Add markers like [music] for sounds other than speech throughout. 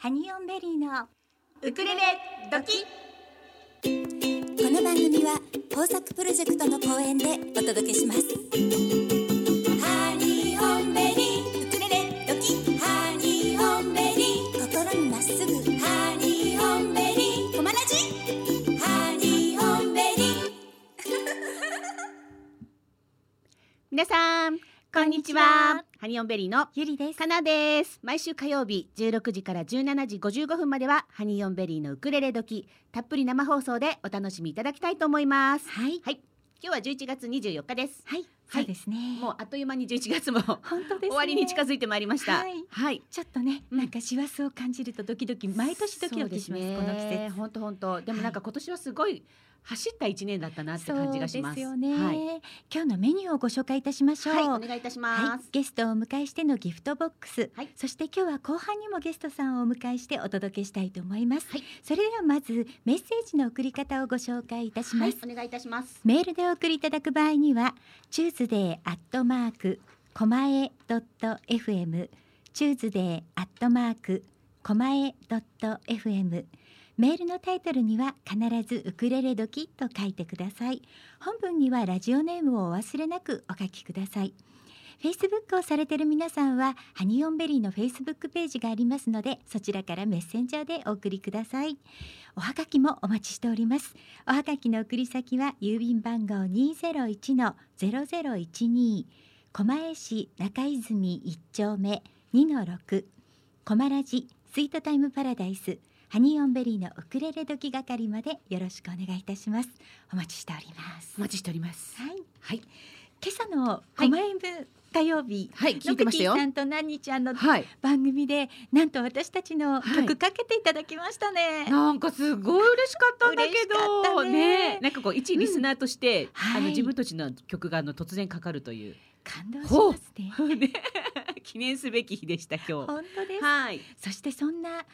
ハニオンベリーのウクレレドキこの番組は工作プロジェクトの公演でお届けします。ハニオンベリーウクレレドキハニオンベリー。心にまっすぐ。ハニオンベリー。コマラジハニオンベリー。[laughs] 皆さんこんにちはハニオンベリーのゆりです。かなです。毎週火曜日16時から17時55分まではハニオンベリーのウクレレ時たっぷり生放送でお楽しみいただきたいと思います。はい。はい。今日は11月24日です。はい、はい。そうですね。もうあっという間に11月も本当ですね。終わりに近づいてまいりました。はい。はい。ちょっとね、うん。なんか師走を感じるとドキドキ毎年ドキドキしますこの季節。本当本当。でもなんか今年はすごい走った一年だったなって感じがします。ですよね、はい、今日のメニューをご紹介いたしましょう、はい、お願いいたします、はい、ゲストをお迎えしてのギフトボックス、はい。そして今日は後半にもゲストさんをお迎えしてお届けしたいと思います、はい。それではまずメッセージの送り方をご紹介いたします、はい、お願いいたします。メールでお送りいただく場合にはTuesday アットマークコマエドット FM Tuesday アットマークコマエドット FM メールのタイトルには必ずウクレレドキと書いてください。本文にはラジオネームをお忘れなくお書きください。Facebook をされている皆さんはハニオンベリーの Facebook ページがありますのでそちらからメッセンジャーでお送りください。おはがきもお待ちしております。おはがきの送り先は郵便番号201-0012狛江市中泉1丁目2-6狛ラジスイートタイムパラダイス。ハニオンベリーのウクレレ時係までよろしくお願いいたします。お待ちしております。お待ちしております。はい。はい。今朝の狛江部火曜日、はい聞いてましたよ。さんと何日あのはい。番組でなんと私たちのはい。曲かけていただきましたね、なんかすごい嬉しかったんだけど。ね。なんかこう一リスナーとして、はい。あの自分たちの曲があの突然かかるという、感動しますね。[laughs] ね、記念すべき日でした今日。本当です。はい、そしてそんな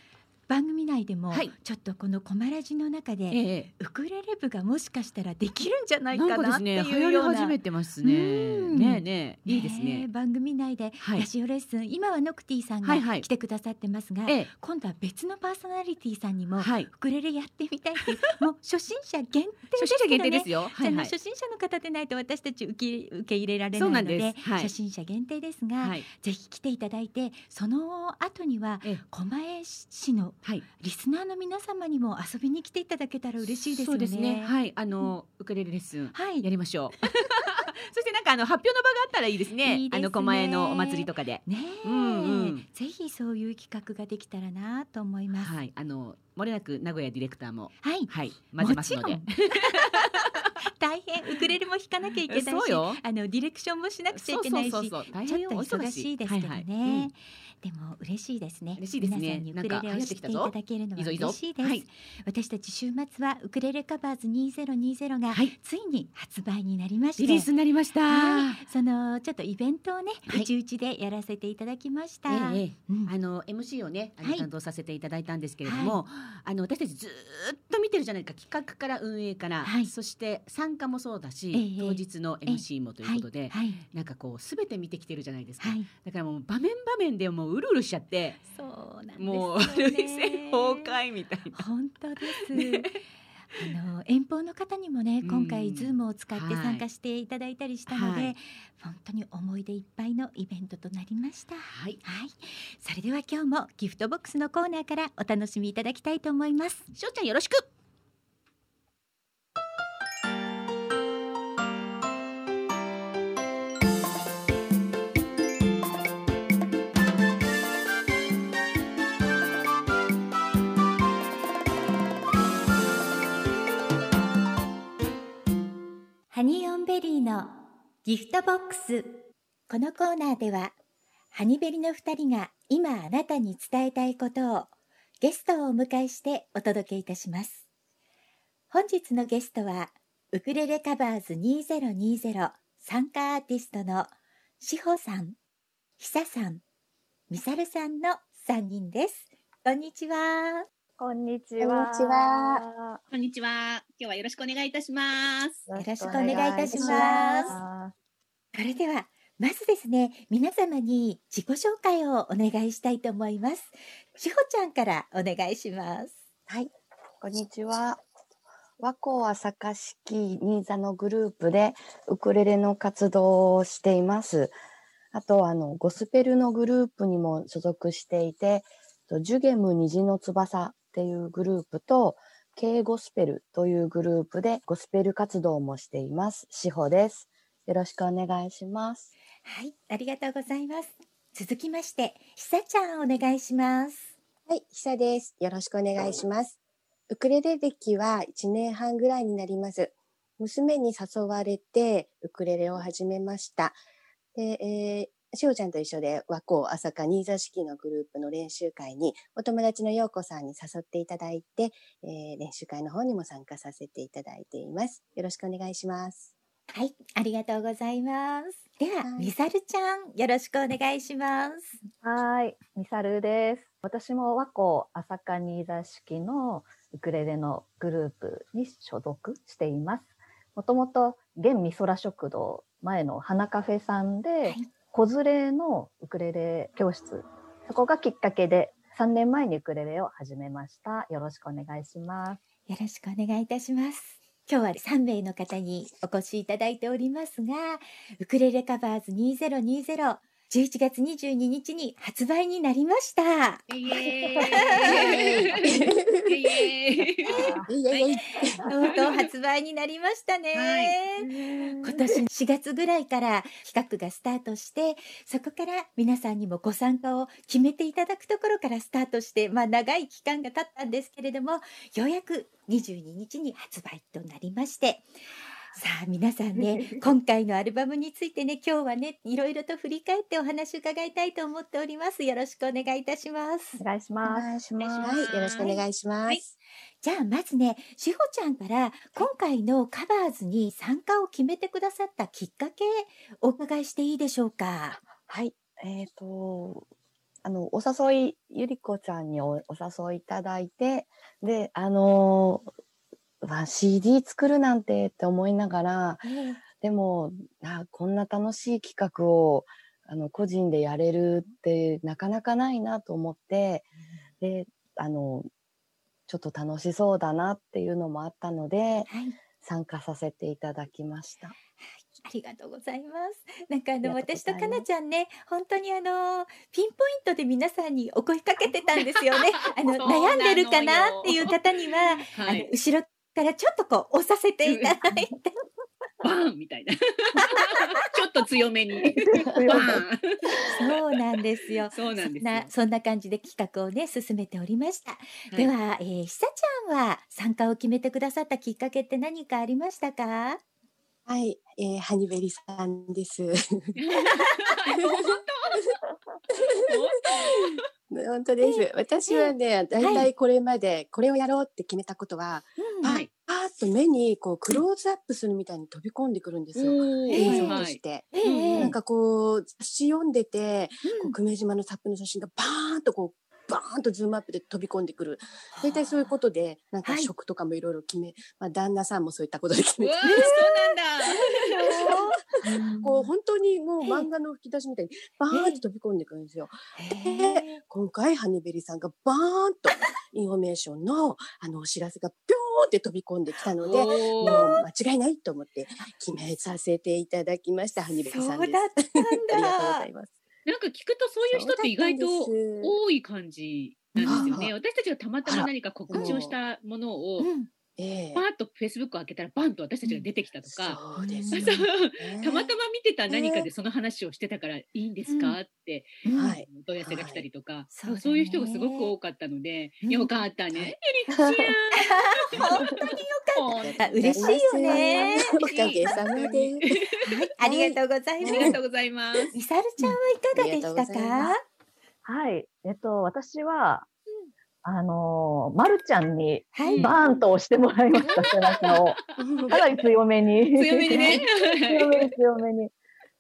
番組内でも、はい。ちょっとこのコマラジの中で、ええ、ウクレレ部がもしかしたらできるんじゃないかなっていうような。始めてますね。うん。ねえねえ。いいですえね。番組内ではい。ラジオレッスン、今はノクティさんがはいはい。来てくださってますが、ええ、今度は別のパーソナリティさんにも、はい、ウクレレやってみたいっていう [laughs] もう初心者限定です初心者限定ですよ。じゃあはいはい初心者の方でないと私たち受け受け入れられなのでないんです。はい。初心者限定ですが、はい。ぜひ来ていただいてその後にはええ。狛江市のはい。リスナーの皆様にも遊びに来ていただけたら嬉しいですよね。そうですね。はい、あの、ウクレレレッスンはいやりましょう。[laughs] そしてなんかあの発表の場があったらいいですね。いいですねあの狛江のお祭りとかで。ねえ、うんうんぜひそういう企画ができたらなと思います。はい、はい、あの漏れなく名古屋ディレクターもはい、はい混ぜますのでも。[laughs] 大変ウクレレも弾かなきゃいけないし、あのディレクションもしなくちゃいけないし、そうそうそうそちょっと忙しいですけどね。はいはいうんでも嬉しいですね。嬉しいですね。皆さんにウクレレを知っていただけるのは嬉しいです。はい。私たち週末はウクレレカバーズ2020がはい。ついに発売になりまして、リリースになりました。はい、そのちょっとイベントをね、はい。うちうちでやらせていただきました。ええええ。うん。あの MC をね担当させていただいたんですけれども、あの私たちずーっと見てるじゃないか企画から運営から、はい。そして参加もそうだし、ええ当日の MC もということで、はい、なんかこうすべて見てきてるじゃないですか、はい、だからもう場面場面でもううるうるしちゃってそうなんです。もう涙腺崩壊みたいな。本当です。あの遠方の方にもねうん今回ズームを使ってはい参加していただいたりしたので、はい本当に思い出いっぱいのイベントとなりました。はいはい、それでは今日もギフトボックスのコーナーからお楽しみいただきたいと思います。しょうちゃんよろしくハニーオンベリーのギフトボックス。このコーナーではハニベリの2人が今あなたに伝えたいことをゲストをお迎えしてお届けいたします。本日のゲストはウクレレカバーズ2020参加アーティストのしほさん、ひささん、みさるさんの3人です。こんにちは。こんにちこんには。ちは。こんにちは今日はよろしくお願いいたしますよろしくお願いいたしますそれではまずですね皆様に自己紹介をお願いしたいと思いますしほちゃんからお願いします。はい、こんにちは。和光朝霞式新座のグループでウクレレの活動をしています。あと、あの、ゴスペルのグループにも所属していて、とジュゲム虹の翼っていうグループと、K ゴスペルというグループでゴスペル活動もしています。しほです。よろしくお願いします。はい、ありがとうございます。続きまして、ひさちゃんお願いします。はい、ひさです。よろしくお願いします。ウクレレ歴は1年半ぐらいになります。娘に誘われてウクレレを始めました。で、えー、しおちゃんと一緒で和光朝霞新座式のグループの練習会にお友達の陽子さんに誘っていただいて、えー練習会の方にも参加させていただいています。よろしくお願いします。はい、ありがとうございます。では、はいみさるちゃん、よろしくお願いします。はい、ミサルです。私も和光朝霞新座式のウクレレのグループに所属しています。もともと現美空食堂前の花カフェさんで、い子連れのウクレレ教室、そこがきっかけで3年前にウクレレを始めました。よろしくお願いします。よろしくお願いいたします。今日は3名の方にお越しいただいておりますが、ウクレレカバーズ2020、11月22日に発売になりました。イエーイ。イエーイ。いやい。やいやとうとう発売になりましたね。今年4月ぐらいから企画がスタートして、そこから皆さんにもご参加を決めていただくところからスタートして、まあ長い期間が経ったんですけれども、ようやく22日に発売となりまして、さあ皆さんね、[laughs] 今回のアルバムについてね、今日はね、いろいろと振り返ってお話伺いたいと思っております。よろしくお願いいたします。お願いしおます。願いしお願いしま。ますはい、よろしくお願いします。はいじゃあまずね、しほちゃんから今回のカバーズに参加を決めてくださったきっかけお伺いしていいでしょうか？はい。えっ、と、あの、お誘い、ゆりこちゃんにおお誘いいただいて、で、あのーまあ、CD 作るなんてって思いながら、でも、あこんな楽しい企画を、あの、個人でやれるってなかなかないなと思って、で、あの、ちょっと楽しそうだなっていうのもあったので、はい。参加させていただきました。ありがとうございます。なんかあの私とかなちゃんね、本当にあのピンポイントで皆さんにお声かけてたんですよね。[laughs] あの悩んでるかなっていう方には、[laughs] あのはい後ろからちょっとこう押させていただいて、バーンみたいな。[laughs] ちょっと強めに。バーン。そうなんですよ。そうなんですよ。そんなそんな感じで企画をね進めておりました。では、えー、ひさちゃんは参加を決めてくださったきっかけって何かありましたか？はい、えー、ハニベリさんです。[laughs] 本当？[laughs] です。私はね、だい。たいこれまでこれをやろうって決めたことは、うんパーッと目にこうクローズアップするみたいに飛び込んでくるんですよ。映像として。ええなんかこう、雑誌読んでて、こううん。久米島のサップの写真がバーンとこう、バーンとズームアップで飛び込んでくる。大体そういうことで、なんかはい。食とかもいろいろ決め、まあ旦那さんもそういったことで決めて。うわーそうなんだ。[laughs] こう本当にもう漫画の吹き出しみたいにバーンと飛び込んでくるんですよ。へえ。今回ハニベリさんがバーンとインフォメーションのあのお知らせがピョーンって飛び込んできたので、もおうー間違いないと思って決めさせていただきました。ハニベリそうさんです。だったん [laughs] ありがとうござだい。ます。なんか聞くとそういう人って意外と多い感じなんですよね。あ私たちがたまたま何か告知をしたものをうんええ。パーッとフェイスブックを開けたらバンと私たちが出てきたとか、そうです [laughs] そうよね。たまたま見てた何かでその話をしてたからいいんですかって問い合わせが来たりとか、そうだねそういう人がすごく多かったので、うん。よかったね、ゆりこちゃん。[laughs] 本当に本あ嬉しいよね。おかげさまで。[laughs] はい、ありがとうございます。あり。がとうございます。みさるちゃんはいかがでしたか？はい。えっと、私は、あのー、まるちゃんにはい。バーンと押してもらいました、背中を。[laughs] かなり強めに。強めにね。強めに強めに。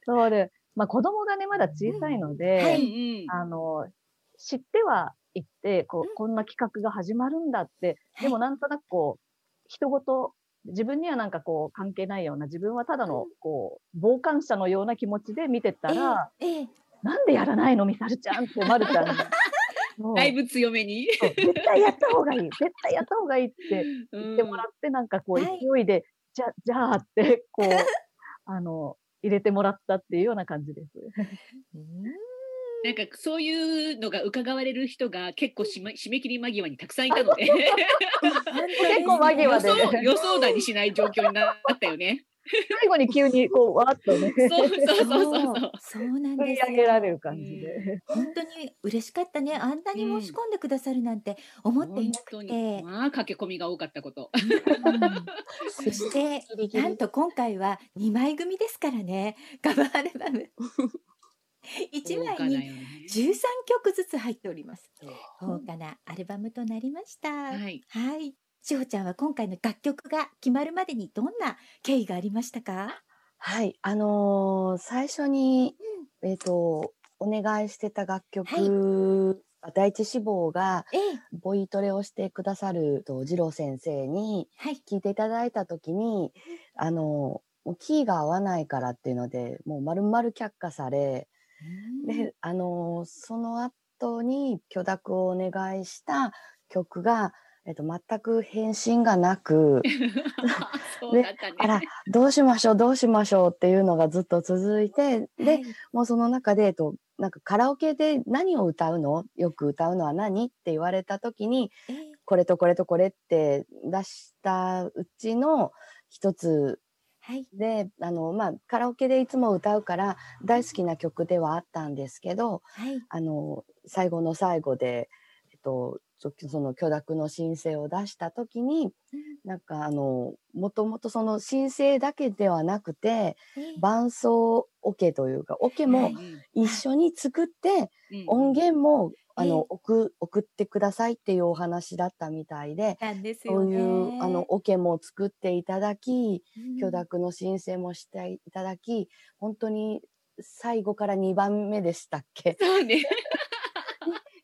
そうで、まあ子供がね、まだ小さいので、あの、知ってはいって、こうこんな企画が始まるんだって、でもなんとなくこう、人事、自分にはなんかこう関係ないような、自分はただのこう、傍観者のような気持ちで見てたら、なんでやらないのみさるちゃんって、まるちゃんだいぶ強めに。絶対やった方がいい。絶対やった方がいいって言ってもらっって、なんかこうはい勢いで、じゃ、じゃあって、こう、[laughs] あの、入れてもらったっていうような感じです。[laughs] なんかそういうのが伺われる人が結構締め締め切り間際にたくさんいたので [laughs] 結構間際予でね想予想だにしない状況になったよね。最後に急にこう、わーっとね、そうそうそうそうそう。[laughs] そうなん取りです上げられよ。る感じで。本当に嬉しかったね。あんなに申し込んでくださるなんて思ってい本なく当にて。まあ駆け込みが多かったこと。そしてなんと今回は2枚組ですからねカバーアルバム1豪枚に華だよね13曲ずつ入っております豪華なアルバムとなりましたはい。はいしほちゃんは今回の楽曲が決まるまでにどんな経緯がありましたか？はい、あのー最初に、えっ、と、お願いしてた楽曲、第一志望が、ええ。ボイトレをしてくださると、二郎先生にはい。聞いていただいたときに、あのーもうキーが合わないからっていうので、もう丸々却下され、で、あのーその後に許諾をお願いした曲が、えっと、全く返信がなく、[laughs] ね。あら、どうしましょう、どうしましょうっていうのがずっと続いて、で、はい。もうその中で、えっと、なんかカラオケで何を歌うの？よく歌うのは何？って言われた時に、ええ。これとこれとこれって出したうちの一つはい。で、あの、まあ、カラオケでいつも歌うから大好きな曲ではあったんですけど、はい。あの、最後の最後で、えっと、その許諾の申請を出した時に、なんかあの、もともとその申請だけではなくて、ええ伴奏オケというか、オケもはい一緒に作って、うん音源も、あええの、送、送ってくださいっていうお話だったみたいで、そういう、あの、オケも作っていただき、うん。許諾の申請もしていただき、本当に最後から2番目でしたっけ？そうね。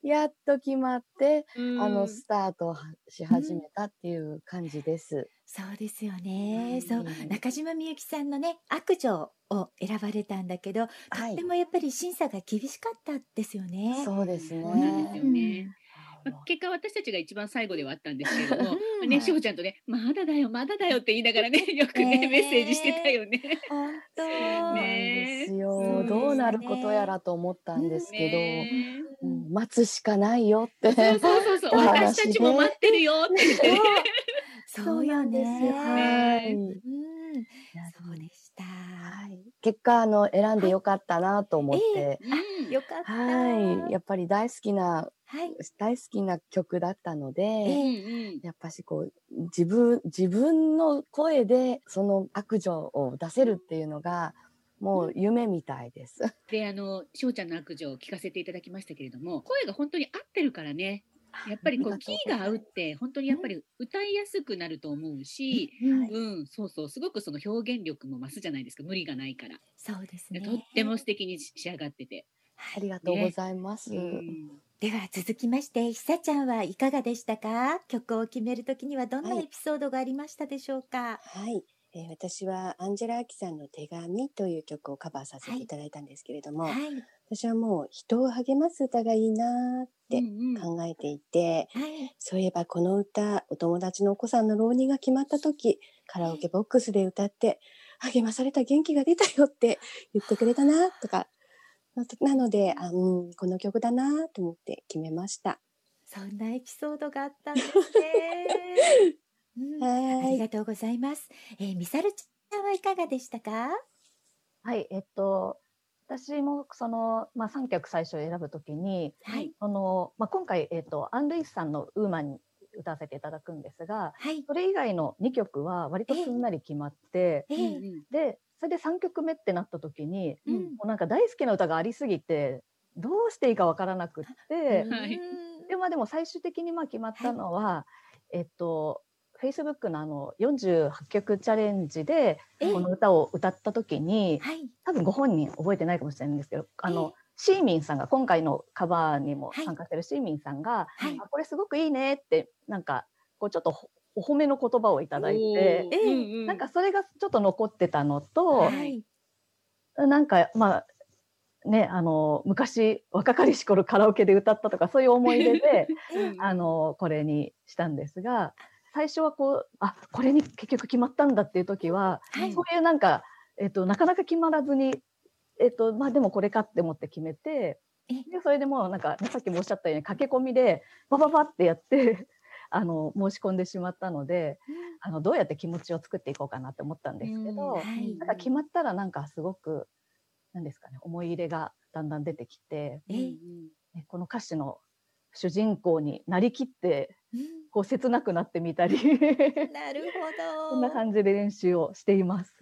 やっと決まって、あの、うんスタートし始めたっていう感じです。そうですよね。うんそう中島みゆきさんのね悪女を選ばれたんだけど、はいとってもやっぱり審査が厳しかったですよね。そうですね。そうですよね。あまあ結果私たちが一番最後ではあったんですけれども、うんね、しほちゃんとね、まだだよ、まだだよって言いながらね、よくね、ねメッセージしてたよね。本当。そうなんねですよ、どうなることやらと思ったんですけど、待つしかないよって。そうそうそう [laughs] 私たちも待ってるよって言ってね。[laughs] そうよね。はい。うん、そうでした。はい結果、あの、選んでよかったなと思って。うんよかった。はい。やっぱり大好きな、はい。大好きな曲だったので、うんうんやっぱしこう、自分、自分の声でその悪女を出せるっていうのが、もう夢みたいです。[laughs] で、あの、しほちゃんの悪女を聞かせていただきましたけれども、声が本当に合ってるからね。やっぱりこう、[laughs] キーが合うって、本当にやっぱり歌いやすくなると思うし、うんうん、そうそう、すごくその表現力も増すじゃないですか、無理がないから。そうですね。とっても素敵に仕上がってて。ありがとうございます。うん。では続きまして、ひさちゃんはいかがでしたか？曲を決めるときにはどんなはいエピソードがありましたでしょうか？はい、えー私はアンジェラ・アキさんの手紙という曲をカバーさせてい。ただいたんですけれども、はい。私はもう人を励ます歌がいいなーってうんうん。考えていて、はい。そういえばこの歌、お友達のお子さんの浪人が決まった時、カラオケボックスで歌って、励まされた元気が出たよって言ってくれたなとか、ななので、あうん、この曲だなと思って決めました。そんなエピソードがあったんですね。[laughs] うんはーい。ありがとうございます。えー、みさるちゃんはいかがでしたか？はい、えっと、私もその、まあ、3曲最初選ぶときに、はい。あの、まあ、今回、えっと、アン・ルイスさんのウーマンに歌わせていただくんですが、はい。それ以外の2曲は割とすんなり決まって、えーで、それで3曲目ってなった時に、うん。もうなんか大好きな歌がありすぎて、どうしていいかわからなくって、はい。うん。で、まあでも最終的にまあ決まったのは、えっと、Facebook のあの48曲チャレンジでえ？ーこの歌を歌った時に、はい。多分ご本人覚えてないかもしれないんですけど、あの、シーミンさんが、今回のカバーにも参加してるシーミンさんが、はい。あこれすごくいいねって、なんか、こうちょっとほお褒めの言葉をいただいて、ええうんうん。なんかそれがちょっと残ってたのと、はい。なんか、まあ、ね、あの、昔、若かりし頃カラオケで歌ったとか、そういう思い出で、[laughs] うん。あの、これにしたんですが、最初はこう、あ、これに結局決まったんだっていう時は、はい。そういうなんか、えっと、なかなか決まらずに、えっと、まあでもこれかって思って決めて、え。で、それでもうなんか、ねさっきもおっしゃったように駆け込みで、バババってやって、あの、申し込んでしまったので、あの、どうやって気持ちを作っていこうかなって思ったんですけど、はい。なんか決まったらなんかすごく、なんですかね、思い入れがだんだん出てきて、うんうん。ねこの歌詞の主人公になりきって、うん。こう切なくなってみたり、なるほど。[laughs] こんな感じで練習をしています。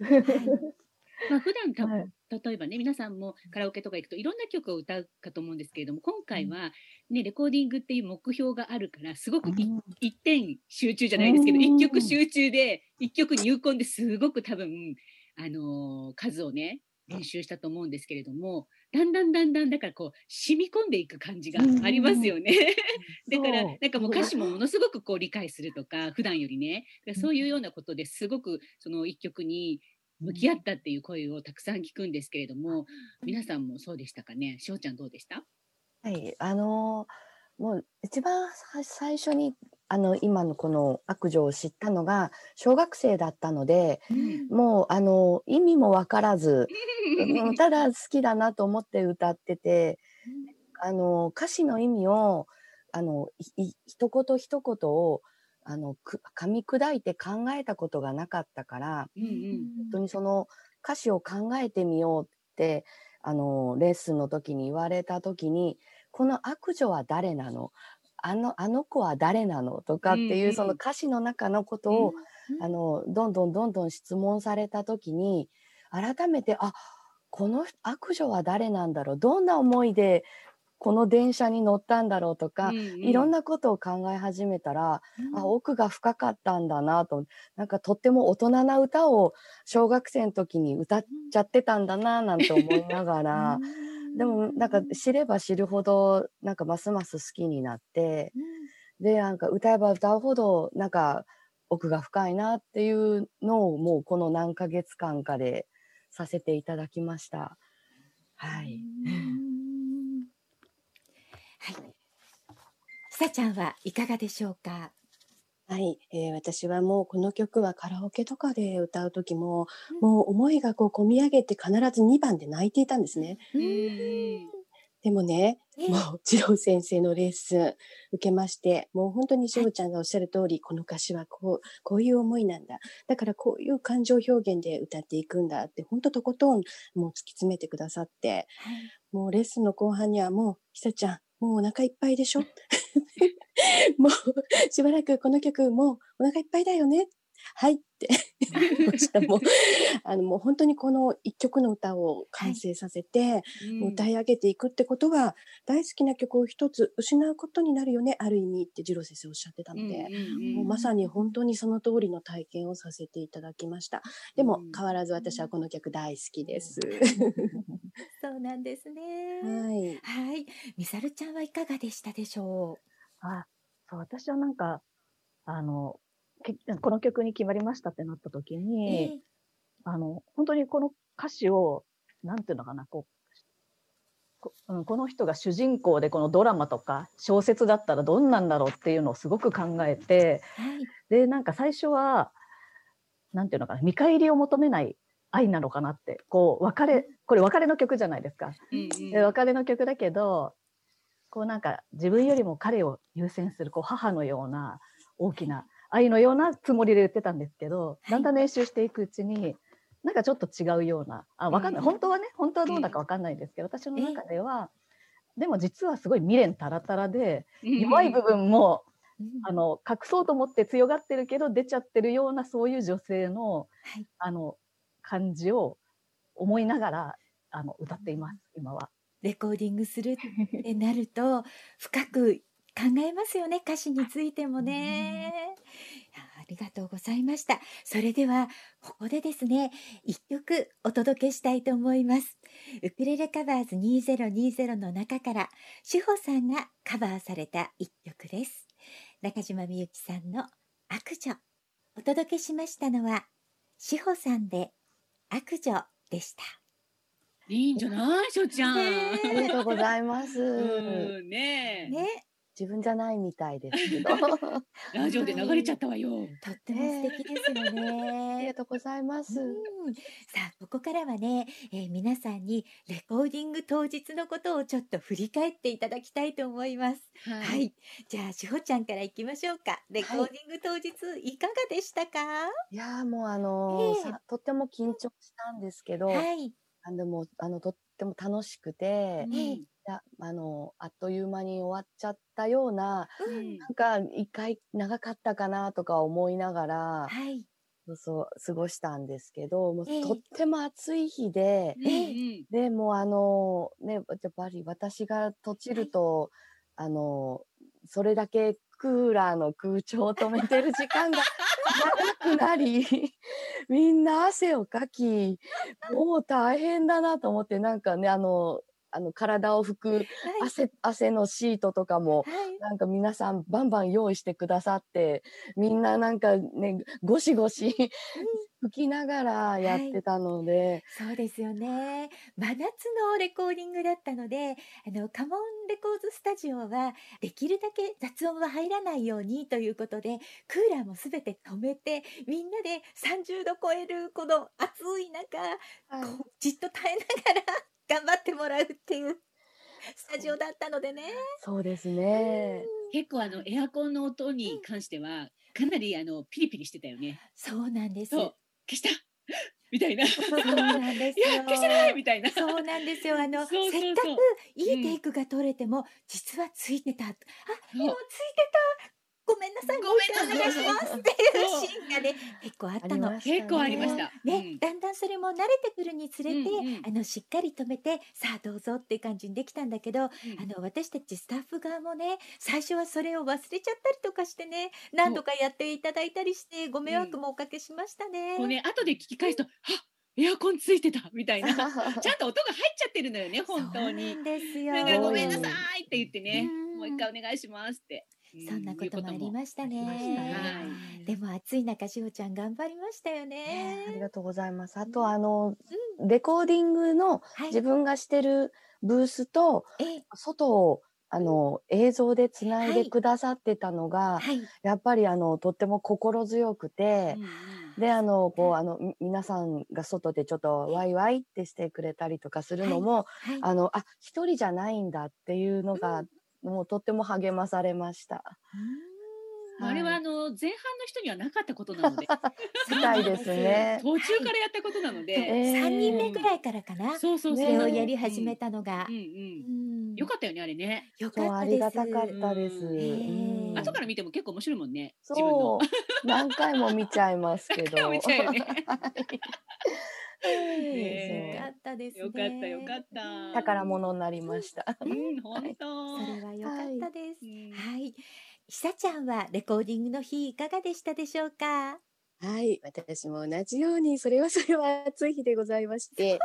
まあ普段た、はい。例えばね、皆さんもカラオケとか行くといろんな曲を歌うかと思うんですけれども、今回はね、レコーディングっていう目標があるから、すごくい一点集中じゃないですけど、うん一曲集中で、一曲入魂ですごく多分、あのー数をね、練習したと思うんですけれども、だんだんだんだん、だからこう、染み込んでいく感じがありますよね。だからなんかもう歌詞もものすごくこう理解するとか、普段よりね、そういうようなことですごくその一曲に向き合ったっていう声をたくさん聞くんですけれども、皆さんもそうでしたかね？しおちゃんどうでした？はい、あのーもう一番さ最初にあの今のこの悪女を知ったのが小学生だったのでもうあの意味も分からず、[laughs] うんただ好きだなと思って歌ってて、あの歌詞の意味をあの一言一言をあのく噛み砕いて考えたことがなかったからうんうん。本当にその歌詞を考えてみようってあのレッスンの時に言われた時にこの悪女は誰なの？あのあの子は誰なのとかっていう、うんうんその歌詞の中のことを、あのどんどんどんどん質問された時に改めてあこの悪女は誰なんだろう？どんな思いでこの電車に乗ったんだろうとか、うんうん。いろんなことを考え始めたら、あ奥が深かったんだなと。なんかとっても大人な歌を小学生の時に歌っちゃってたんだななんて思いながらでもなんか知れば知るほどなんかますます好きになってでなんか歌えば歌うほどなんか奥が深いなっていうのをもうこの何ヶ月間かでさせていただきました。はい。はい。さちゃんはいかがでしょうか？はい、えー私はもうこの曲はカラオケとかで歌う時も、もう思いがこう込み上げて必ず2番で泣いていたんですね。うんうんでもね、えもう次郎先生のレッスン受けまして、もう本当にしおちゃんがおっしゃる通り、この歌詞はこう、こういう思いなんだ。だからこういう感情表現で歌っていくんだって、本当とことんもう突き詰めてくださって、もうレッスンの後半にはもう、ひさちゃん、もうお腹いっぱいでしょ？[laughs] もう、しばらくこの曲、もうお腹いっぱいだよね。はいって [laughs] した。もう、[laughs] あの、もう本当にこの一曲の歌を完成させて、うんもう歌い上げていくってことは、大好きな曲を一つ失うことになるよね、ある意味って次郎先生おっしゃってたので、うんうんうんもうまさに本当にその通りの体験をさせていただきました。でもうん変わらず私はこの曲大好きです。[laughs] そうなんですね。はい。はい。みさるちゃんはいかがでしたでしょあ、そう、私はなんか、あの、けこの曲に決まりましたってなった時う。に、あの、本当にこの歌詞を、なんていうのかな、こう、こうんこの人が主人公でこのドラマとか小説だったらどんなんだろうっていうのをすごく考えて、はい。で、なんか最初は、なんていうのかな、見返りを求めない愛なのかなって、こう、別れ、これ別れの曲じゃないですか。で別れの曲だけど、こうなんか自分よりも彼を優先する、こう母のような大きな愛のようなつもりで言ってたんですけど、だんだん練習していくうちに、なんかちょっと違うような、あ、わかんない。うん本当はね、本当はどうだかわかんないですけど、私の中では、でも実はすごい未練たらたらで、弱い部分も、あの、隠そうと思って強がってるけど、出ちゃってるような、そういう女性の、はい。あの、感じを思いながら、あの、歌っています、今は。レコーディングするってなると [laughs] 深く考えますよね歌詞についてもね。ありがとうございました。それではここでですね一曲お届けしたいと思います。ウクレレカバーズ2020の中から志保さんがカバーされた一曲です。中島みゆきさんの悪女。お届けしましたのは志保さんで悪女でした。いいんじゃないしょちゃん。ねありがとうございます。うんねえね、自分じゃないみたいですけど。[laughs] ラジオで流れちゃったわよ。とっても素敵ですよ [laughs] ありねが。とうございます。うん、さあここからはね、えー皆さんにレコーディング当日のことをちょっと振り返っていただきたいと思います。ははい、じゃあしほちゃんからいきましょうか。レコーディング当日いかがでしたか？いやーもうあのーええさとっても緊張したんですけど、はい、あでもあのとっても楽しくて、うんいやあのあっという間に終わっちゃったようなうん。なんか一回長かったかなとか思いながらはい、そうそう過ごしたんですけどもうええ。とっても暑い日で、うんうん。でもうあのねやっぱり私がとちると、あのそれだけクーラーの空調を止めてる時間が長くなり [laughs] みんな汗をかきもう大変だなと思ってなんかねあのあの体を拭くはい、汗汗のシートとかもはい、なんか皆さんバンバン用意してくださってみんななんかねゴシゴシ拭きながらやってたので、そうですよね。真夏のレコーディングだったので、あのカモンレコーズスタジオはできるだけ雑音は入らないようにということで、クーラーもすべて止めて、みんなで30度超えるこの暑い中、はい。じっと耐えながら頑張ってもらうっていうスタジオだったのでね。そうですね。結構あのエアコンの音に関してはかなりあのピリピリしてたよね。そうなんです。消した [laughs] みたいな。いそうなんですよ。や消してないみたいな。そうなんですよ。あの、そうそうそうせっかくいいテイクが取れても、実はついてた。あ、そう今ついてた。ごめんなさい。ごめんなさい。お願い。します。ってい。うシーンがね、結構あったの。あ結構ありました。ね、うんだんだんそれも慣れてくるにつれて、あのしっかり止めてさあどうぞってい。う感じにできたんだけど、うんあの私たちスタッフ側もね最初はそれを忘れちゃったりとかしてね何度かやってい。ただいたりしてご迷惑もおかけしましたね。こうね後で聞き返すと、あエアコンつい。てたみたい。な。ちゃんと音が入っちゃってるのよね本当にそうな。んですよ。だからごめんなさい。って言ってね、うんもう一回お願いしますって。そんなこともありましたね。でも暑い中しほちゃん頑張りましたよねありね。がとうございます。あとあの、レコーディングのはい。自分がしてるブースとえ外をあの映像でつないはいでくださってたのが、はい。やっぱりあのとっても心強くてであのこうあのみ皆さんが外でちょっとワイワイってしてくれたりとかするのも、はい。あのあ一人じゃないんだっていうのが、もうとっても励まされました。あれはあの前半の人にはなかったことなので、[laughs] みたいですね。途中からやったことなので、えー三人目ぐらいからかな。そうそうそう。それをやり始めた。たのがうんう。んうんよかったよねあれね。よそうあかったです。りがたかったです。後から見ても結構面白いもんね。そのう。何回も見ちゃいますけど。ねはいねよかったですね。よかったよかった。宝物になりました。うん本当。それはよかったです。うんはい。ひさちゃんはレコーディングの日いかがでしたでしょうか？はい。私も同じように、それはそれは暑い日でございまして、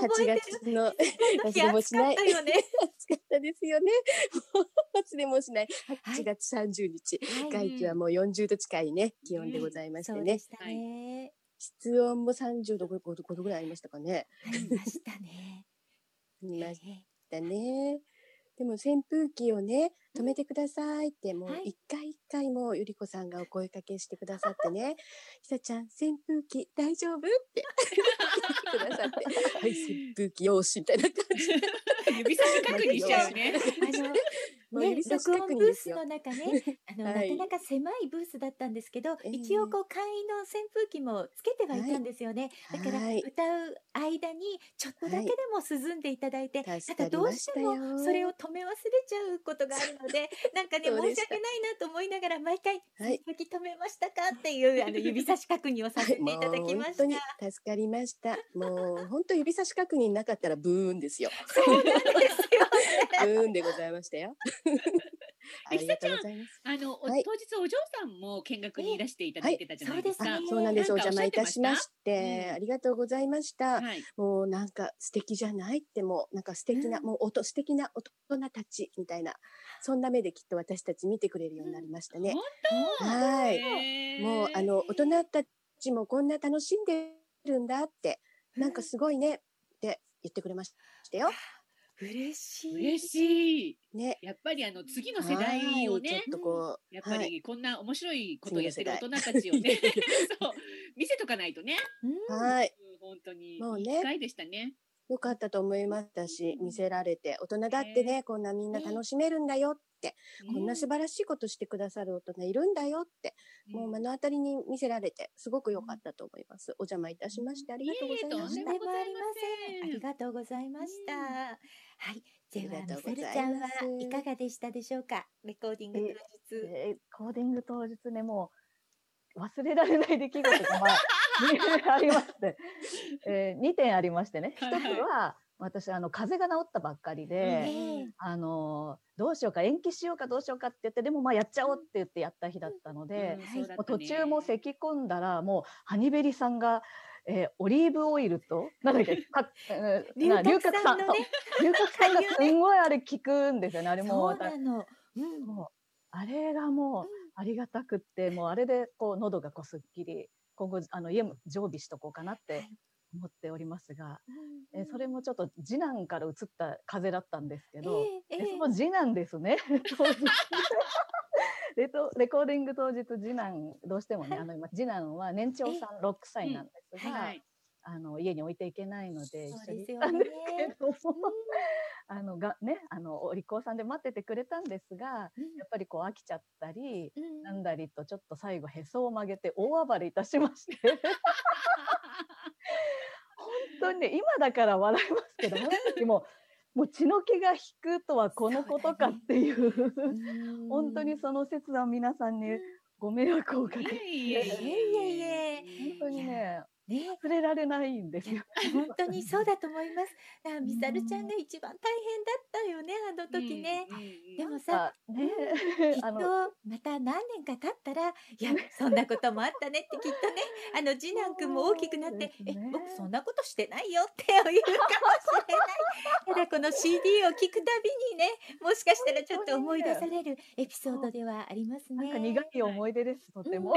8覚えて月のる。忘れもしない暑かったよね。[laughs] 暑かったですよね。忘れもしない。はい8月30日。はい外気はもう40度近いね、気温でございましてね。そうでしたね。室温も30度5度5度ぐらいありましたかね。ありましたね。[laughs] 見ましえたね。でも扇風機をね、止めてくださいって、もうはい。一回一回もうゆりこさんがお声かけしてくださってね、[laughs] ひさちゃん、扇風機大丈夫？って。[laughs] 言ってくださって、はい、扇風機よしみたいな感じ。で。[laughs] 指差し確認しちゃうよね。あのね、指差し録音ブース確認ですよ。の中ね、あの、はい。なかなか狭いブースだったんですけど、ええ。一応こう簡易の扇風機もつけてはいたんですよね。はい。だからはい。歌う間にちょっとだけでも涼んでいただいて、助かりただどうましてもそれを止め忘れちゃうことがあるので、[laughs] なんかね申した訳ないなと思いながら毎回はい扇風機止めましたか？っていう [laughs] あの指差し確認をさせていただきました。もう本当に助かりました。もう本当指差し確認なかったらブーンですよ。[laughs] そうなんですよね。ブーンでございましたよ。ありがとうございます。あの、おはい当日お嬢さんも見学にいらしていただいてたじゃないですか。はいそうなんです。お邪魔いたしましおて、うんありがとうございました。はい。もうなんか素敵じゃないってもうなんか素敵な、うんもう音素敵な大人たちみたいなそんな目できっと私たち見てくれるようになりましたね。はい。いもうあの大人たちもこんな楽しんでるんだってなんかすごいね言ってくれましたよ。嬉しい。嬉しい。ね。やっぱりあの次の世代をはいちょっね、とこう、やっぱはいりこんな面白いことをやってる大人たちをね、[laughs] そう、見せとかないとね。うんはい。うん本当に、もうね機会でしたね。よかったと思いましたし、見せられて、大人だってね、こんなみんな楽しめるんだよって、こんな素晴らしいことしてくださる大人いるんだよって、もう目の当たりに見せられて、すごく良かったと思います。お邪魔いたしましてありがとうございました。ありがとうございました。はい。では、みさるちゃんはいかがでしたでしょうか？レコーディング当日。えーコーディング当日ね、もう忘れられない出来事が、まあ、[laughs] ありまして、えー、2点ありましてね。一つは私、あの、風邪が治ったばっかりで、ええあの、どうしようか、延期しようかどうしようかって言って、でもまあやっちゃおうって言ってやった日だったので、うんそうだもうったね途中も咳き込んだら、もう、ハニベリさんが、えーオリーブオイルと、なんだっけ、[laughs] か龍角散のねそう [laughs] 龍角散がすんごいあれ効くんですよね。あれもそうの。うん。もうあれがもうありがたくって、もうあれでこう喉がこうすっきり、今後あの家も常備しとこうかなって思っておりますが、えそれもちょっと次男から移った風邪だったんですけど、えええええその次男ですね。[laughs] レトレコーディング当日次男どうしてもね、あの今次男は年長さん6歳なんですが、はい。あの家に置いていけないので一緒に行ったんですけねども、[laughs] あのがねあのお利口さんで待っててくれたんですが、うん。やっぱりこう飽きちゃったり、うん。なんだりとちょっと最後へそを曲げて大暴れいたしまして。[laughs] 本当にね今だから笑いますけどその時ももう血の気が引くとはこのことかっていう。うん本当にその説は皆さんにご迷惑をおかけして。いえいえいえ。本当にねね忘れられないんですよ。本当にそうだと思います。だからみさるちゃんが一番大変だったよね、あの時ね。でもさ、[laughs] あねきっとまた何年か経ったら、いや、そんなこともあったねってきっとね、あの次男くんも大きくなって、え僕そんなことしてないよって言うかもしれない。[laughs] ただこの CD を聞くたびにね、もしかしたらちょっと思い出されるエピソードではありますね。なんか苦い思い出です、とても。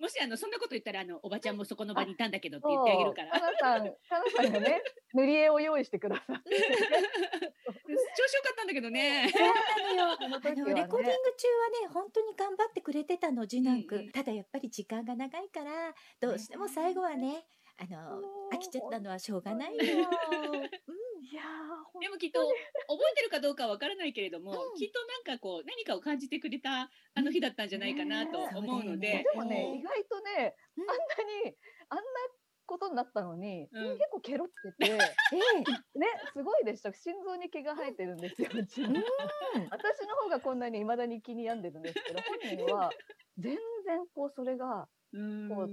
もしあのそんなこと言ったらあのおばちゃんもそこの場にいたんだけどって言ってあげるから。かなさん、かなさんがね、塗り絵を用意してくださって。調子よかったんだけどね。そうなのよ。あのレコーディング中はね本当に頑張ってくれてたの次男く、うんただやっぱり時間が長いからどうしても最後はねあの飽きちゃったのはしょうがないよ。いやでもきっと覚えてるかどうかわからないけれども、うん。きっとなんかこう何かを感じてくれたあの日だったんじゃないかなと思うので、でもね、意外とね、うん。あんなに、あんなことになったのに、うん。結構ケロってて、[laughs] えね、すごいでした。心臓に毛が生えてるんですよ、うちの。私の方がこん。なに未だに気に病んでるんですけど、本人は、全然こう、それが、うんこ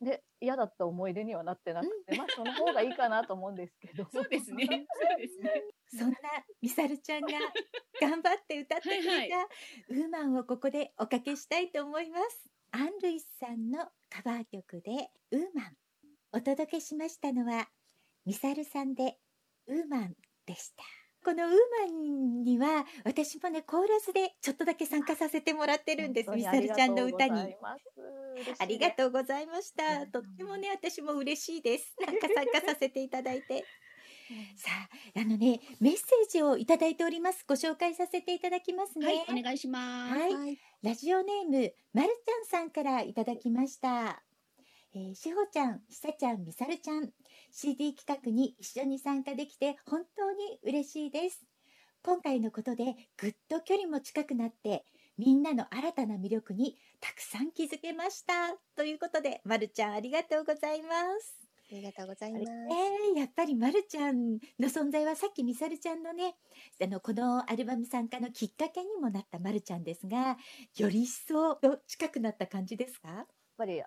で、嫌だった思い出にはなってなくて、まあ、その方がいいかなと思うんですけど。そうですね。[laughs] そうですね。えそんなみさるちゃんが頑張って歌ってくれたはいはウーマンをここでおかけしたいと思います。アン・ルイスさんのカバー曲でウーマン。お届けしましたのはミサルさんでウーマンでした。このウーマンには私もねコーラスでちょっとだけ参加させてもらってるんです。ミサルちゃんの歌に。ありがう。とうございましうた。んとってもね、私も嬉しいです。[laughs] なんか参加させていただいて。[laughs] さあ、あのね、メッセージをいただいております。ご紹介させていただきますね。はい、お願いします。はいはい。ラジオネーム、まるちゃんさんからいただきました。えーしほちゃん、ひさちゃん、みさるちゃん、CD 企画に一緒に参加できて本当に嬉しいです。今回のことでぐっと距離も近くなって、みんなの新たな魅力にたくさん気づけました。ということで、まるちゃんありがとうございます。ありがとうございます。えー、やっぱりまるちゃんの存在はさっきみさるちゃんのねあのこのアルバム参加のきっかけにもなったまるちゃんですがより一層近くなった感じですか、やっぱり、あ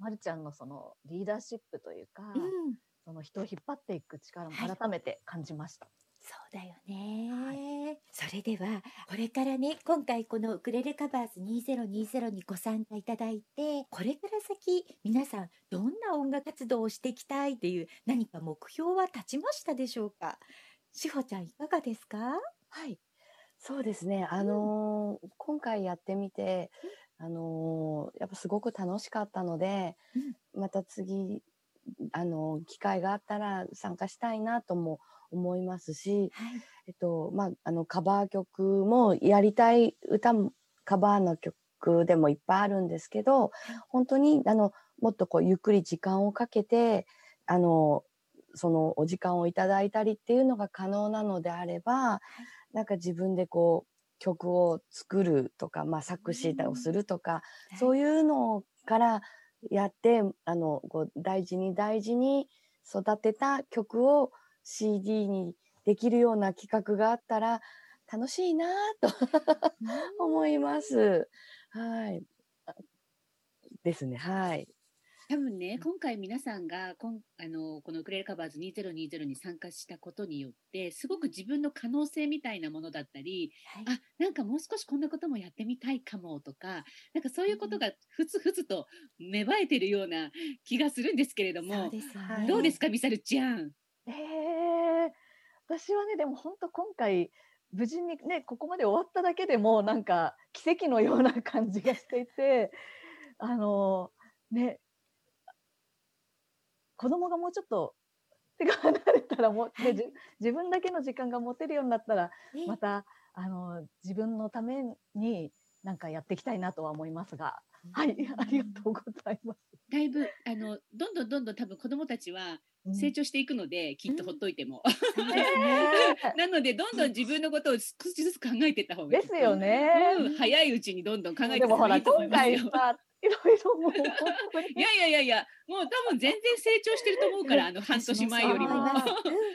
まるちゃんのそのリーダーシップというか、うん、その人を引っ張っていく力もはい。改めて感じました。そうだよね、それではこれからね今回このウクレレカバーズ2020にご参加いただいてこれから先皆さんどんな音楽活動をしていきたいっていう何か目標は立ちましたでしょうか？しほちゃんいかがですか？はい。そうですね。あのー今回やってみて、あのーやっぱすごく楽しかったので、また次、あの、機会があったら参加したいなとも思いますし、はい。えっと、まあ、あの、カバー曲もやりたい歌も、カバーの曲でもいっぱいあるんですけど、本当に、あの、もっとこう、ゆっくり時間をかけて、あの、そのお時間をいただいたりっていうのが可能なのであれば、なんか自分でこう、曲を作るとか、まあ、作詞をするとか、そういうのからやって、あの、こう大事に大事に育てた曲を CD にできるような企画があったら楽しいなと [laughs] 思います。はい。あですね。はい。多分ね、今回皆さんがこんあのこのウクレレカバーズ2020に参加したことによって、すごく自分の可能性みたいなものだったり、はいあ、なんかもう少しこんなこともやってみたいかもとか、なんかそういうことがふつふつと芽生えてるような気がするんですけれども。どうですか、ミサルちゃん？ええ私はね、でも本当今回、無事にね、ここまで終わっただけでも、なんか奇跡のような感じがしていて、あの、ね、子供がもうちょっと手が離れたらもう、はい自分だけの時間が持てるようになったら、ねまた、あの、自分のためになんかやっていきたいなとは思いますが、はい、ありがとうございます。だいぶ、あの、どんどんどんどん多分子供たちはうん成長していくので、きっとほっといても。そうですね。[laughs] なので、どんどん自分のことを少しずつ考えていった方がいい。ですよね。うん、早いうちにどんどん考えても方がいいと思い今ますよ。[laughs] いろいろもう本当にいやいやいやいや、もう多分全然成長してると思うから、あの半年前よりも。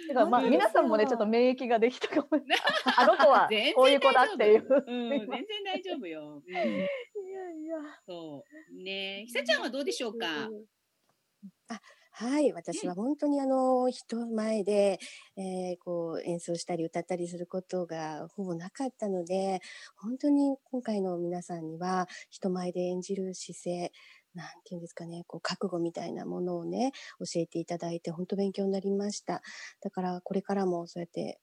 てかまあ皆さんもねちょっと免疫ができたかも。[laughs] あの子は全 [laughs] 然こういう子だっていう。うん、全然大丈夫よ。うん、いやいや。そう。ねえ、ひさちゃんはどうでしょうか？はい、私は本当にあの、人前で、えーこう演奏したり歌ったりすることがほぼなかったので、本当に今回の皆さんには人前で演じる姿勢、なんていうんですかね、こう覚悟みたいなものをね、教えていただいて本当勉強になりました。だからこれからもそうやって、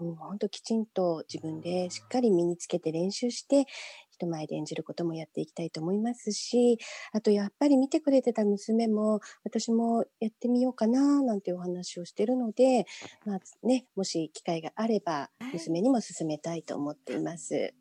うん本当きちんと自分でしっかり身につけて練習して、人前で演じることもやっていきたいと思いますし、あとやっぱり見てくれてた娘も、私もやってみようかな、なんていうお話をしてるので、まあね、もし機会があればはい、娘にも勧めたいと思っています。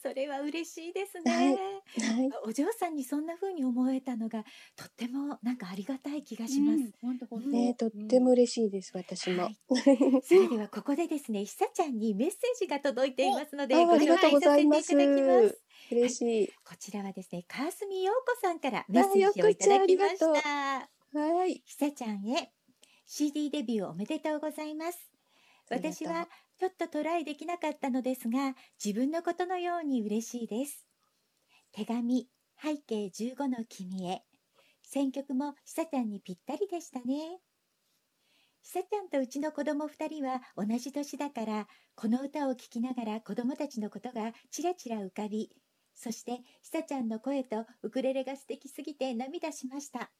それは嬉しいですはいね。はい。お嬢さんにそんな風に思えたのがとってもなんかありがたい気がします。本当本当。ね、とっても嬉しいです、私も。はい [laughs] それではここでですね、ひさちゃんにメッセージが届いていますので、ご紹がとうござ介させていいますただきます。嬉しい。こちらはですね、川澄陽子さんからメッセージをいただきました。はい。ひさちゃんへ CD デビューおめでとうございます。私はちょっとトライできなかったのですが、自分のことのように嬉しいです。手紙、背景15の君へ。選曲もひさちゃんにぴったりでしたね。ひさちゃんとうちの子供二人は同じ年だから、この歌を聴きながら子供たちのことがちらちら浮かび、そしてひさちゃんの声とウクレレが素敵すぎて涙しました。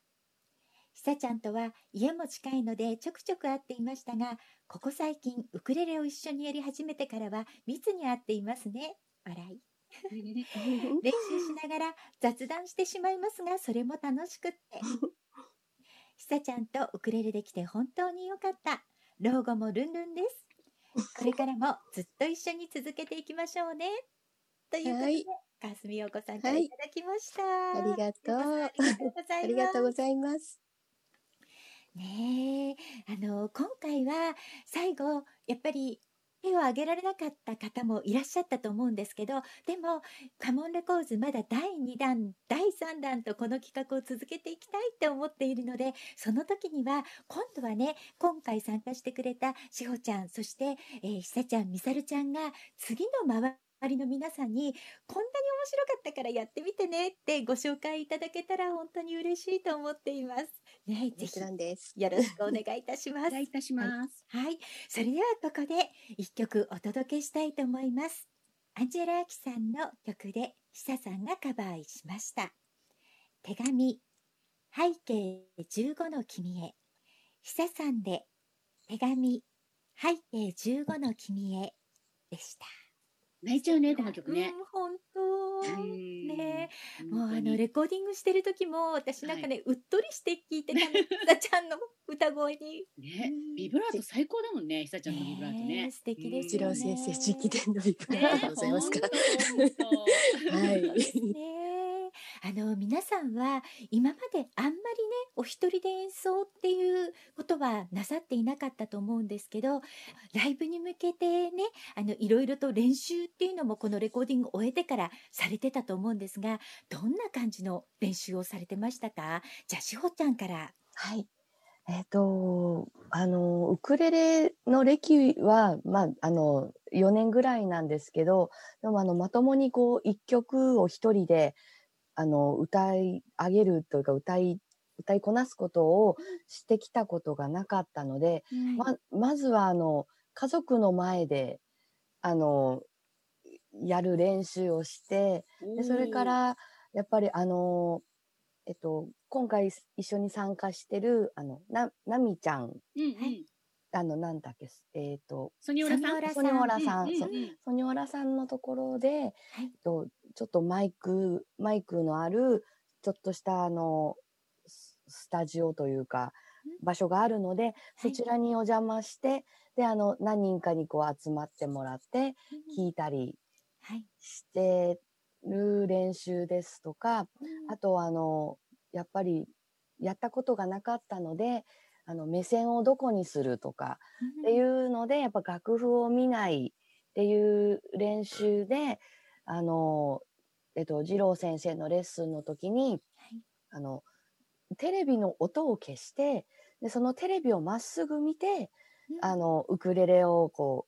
ひさちゃんとは家も近いのでちょくちょく会っていましたが、ここ最近ウクレレを一緒にやり始めてからは密に会っていますね。笑い。[laughs] 練習しながら雑談してしまいますが、それも楽しくって。ひさちゃんとウクレレできて本当に良かった。老後もルンルンです。これからもずっと一緒に続けていきましょうね。ということで、はいかすみようこさんからはいいただきました。ありがとうありがとう。ありがとうございます。[laughs] ねえ、あの、今回は最後、やっぱり手を挙げられなかった方もいらっしゃったと思うんですけど、でも、カモンレコーズまだ第2弾、第3弾とこの企画を続けていきたいって思っているので、その時には、今度はね、今回参加してくれたしほちゃん、そして、えーひさちゃん、みさるちゃんが、次の周りの皆さんに、こんなに面白かったからやってみてねってご紹介いただけたら本当に嬉しいと思っています。ね、ぜもひです。よろしくお願いいたします。お願いいたします。はい。それではここで一曲お届けしたいと思います。アンジェラ・アキさんの曲で久さんがカバーしました。手紙、背景15の君へ。久さんで手紙、背景15の君へでした。泣いちゃうね、この曲ね。うん、本当。うんねね。もうあ本当にのレコーディングしてる時も私なんかね、うっとりして聞いてたの。[laughs] さちゃんの歌声に。ねうんビブラート最高だもんね、ひさちゃんのビブラートね。素敵です一郎先生、直伝のビブねラートございますか。[laughs] はいね。あの皆さんは今まであんまりねお一人で演奏っていうことはなさっていなかったと思うんですけどライブに向けてねあのいろいろと練習っていうのもこのレコーディングを終えてからされてたと思うんですがどんな感じの練習をされてましたか？じゃあしほちゃんから。はい。えっ、と、あの、ウクレレの歴は、まあ、あの、4年ぐらいなんですけど、でも、あの、まともにこう、一曲を一人で、あの、歌い上げるというか、歌い、歌いこなすことをしてきたことがなかったので、ま、まずは、あの、家族の前で、あの、やる練習をして、でそれか、ら、やっぱりあの、えっと、今回一緒に参加してる、あの、な、なみちゃん。あの、なんだっけ、えっと、ソニオラさん？ソニオラさん、ソニオラさんのところで、えっと、ちょっとマイク、マイクのある、ちょっとしたあの、ススタジオというか、場所があるので、そちらにお邪魔して、で、あの、何人かにこう集まってもらって、聞いたりはい。してる練習ですとか、あとあの、やっぱりやったことがなかったので、あの、目線をどこにするとかっていうので、やっぱ楽譜を見ないっていう練習で、あの、えっと、二郎先生のレッスンの時に、あの、テレビの音を消して、で、そのテレビをまっすぐ見て、あの、ウクレレをこ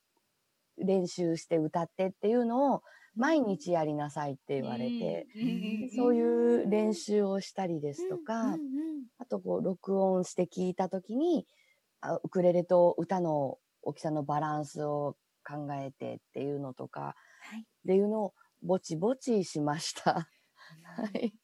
う、練習して歌ってっていうのを毎日やりなさいって言われて、そういう練習をしたりですとか、あとこう録音して聞いたときにあウクレレと歌の大きさのバランスを考えてっていうのとか、はい。っていうのをぼちぼちしました。はい。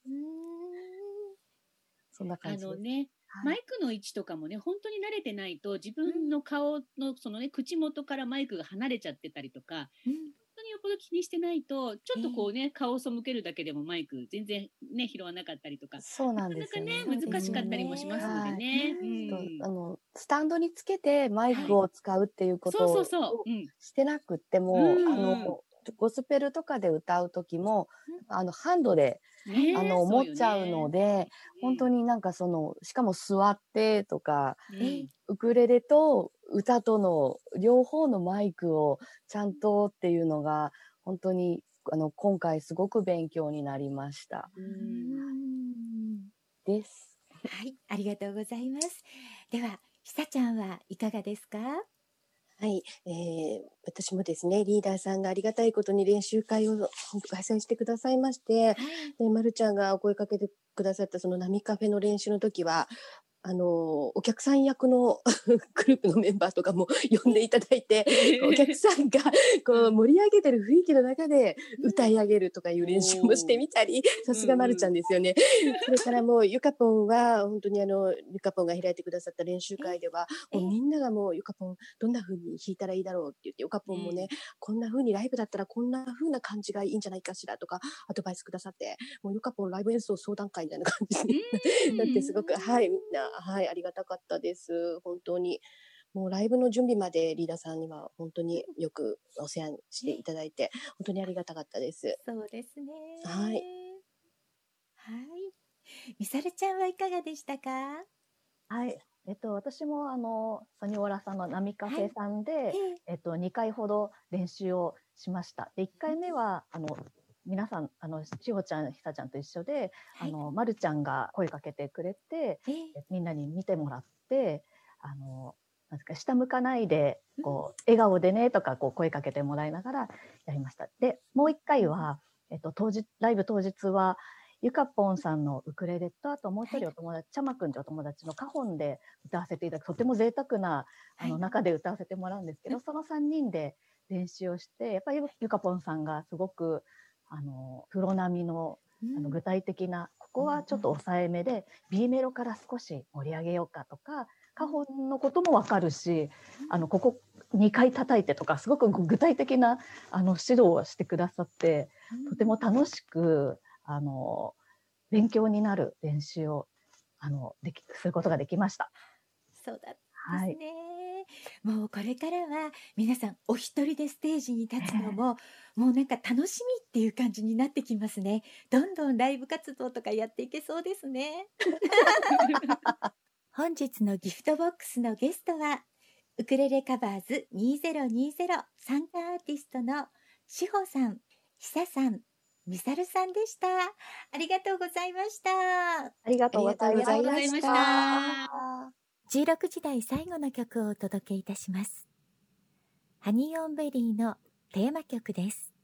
そんなあ感じです。のね、はい。マイクの位置とかもね、本当に慣れてないと、自分の顔のそのね、口元からマイクが離れちゃってたりとか、本当によっぽど気にしてないと、ちょっとこうね、顔を背けるだけでもマイク全然ね、拾わなかったりとか、そうななんかなかですよね。ね、難しかったりもしますのでね。あのスタンドにつけてマイクを使うっていうことをそうそうそう。うん。してなくっても、うんあのゴスペルとかで歌う時も、あのハンドでねあの、思っちゃうの、で、本当に、になんかその、しかも座ってとか、うんウクレレと歌との両方のマイクをちゃんとっていうのが、本当に、あの、今回すごく勉強になりました。うんです。はい、ありがとうございます。では、ひさちゃんはいかがですか？はい、えー私もですね、リーダーさんがありがたいことに練習会を開催してくださいまして、で、まるちゃんがお声かけてくださったその波カフェの練習の時は、あの、お客さん役の [laughs] グループのメンバーとかも呼んでいただいて、[laughs] お客さんがこう盛り上げてる雰囲気の中で歌い上げるとかいう練習もしてみたり、さすがまるちゃんですよね。それからもうゆかぽんは本当にあの、ゆかぽんが開いてくださった練習会では、[laughs] ええ。もうみんながもうゆかぽんどんな風に弾いたらいいだろうって言って、ゆかぽんもね、こんな風にライブだったらこんな風な感じがいいんじゃないかしらとかアドバイスくださって、もうゆかぽんライブ演奏相談会みたいな感じになってすごく、はい、みんな、はい、ありがたかったです。本当に。もうライブの準備までリーダーさんには本当によくお世話にしていただいて、本当にありがたかったです。そうですね。はい。はい。みさるちゃんはいかがでしたか？はい。えっと、私もあの、ソニオラさんの波カフェさんで、ええっと、2回ほど練習をしました。で、1回目は、あの、皆さん、あの、しほちゃん、ひさちゃんと一緒で、あの、まるちゃんが声かけてくれて、えみんなに見てもらって、あの、なんですか、下向かないで、こう、笑顔でね、とか、こう、声かけてもらいながらやりました。で、もう一回は、えっと、当日、ライブ当日は、ゆかぽんさんのウクレレと、あともう一人お友達、ちゃまくんってお友達のカホンで歌わせていただく、とても贅沢な、あの、はい。中で歌わせてもらうんですけど、その3人で練習をして、やっぱりゆかぽんさんがすごく、あの、プロ並みの、あの具体的な、ここはちょっと抑えめで、B メロから少し盛り上げようかとか、カホンのこともわかるし、あの、ここ2回叩いてとか、すごく具体的な、あの、指導をしてくださって、とても楽しく、あの、勉強になる練習を、あの、でき、することができました。そうだはい。もうこれからは皆さんお一人でステージに立つのも、もうなんか楽しみっていう感じになってきますね。どんどんライブ活動とかやっていけそうですね。[laughs] 本日のギフトボックスのゲストは、ウクレレカバーズ2020参加アーティストのしほさん、ひささん、みさるさんでした。ありがとうございました。ありがとうございまし。た。16時代最後の曲をお届けいたします。ハニーオンベリーのテーマ曲です。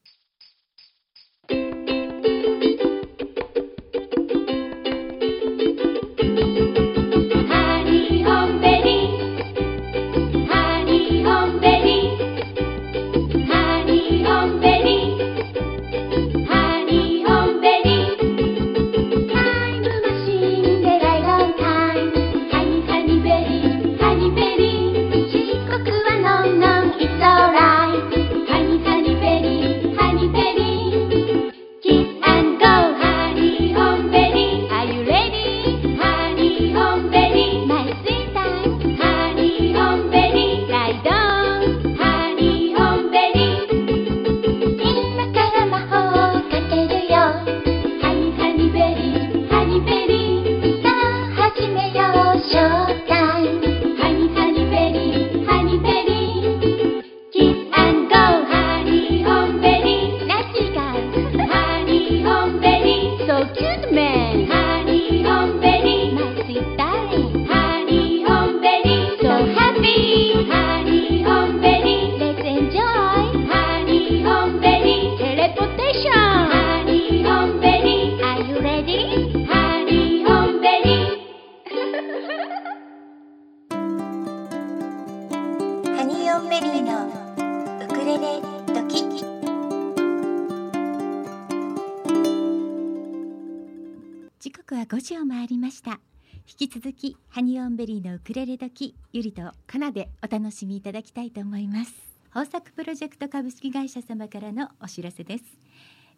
ゆりとかなでお楽しみいただきたいと思います。豊作プロジェクト株式会社様からのお知らせです。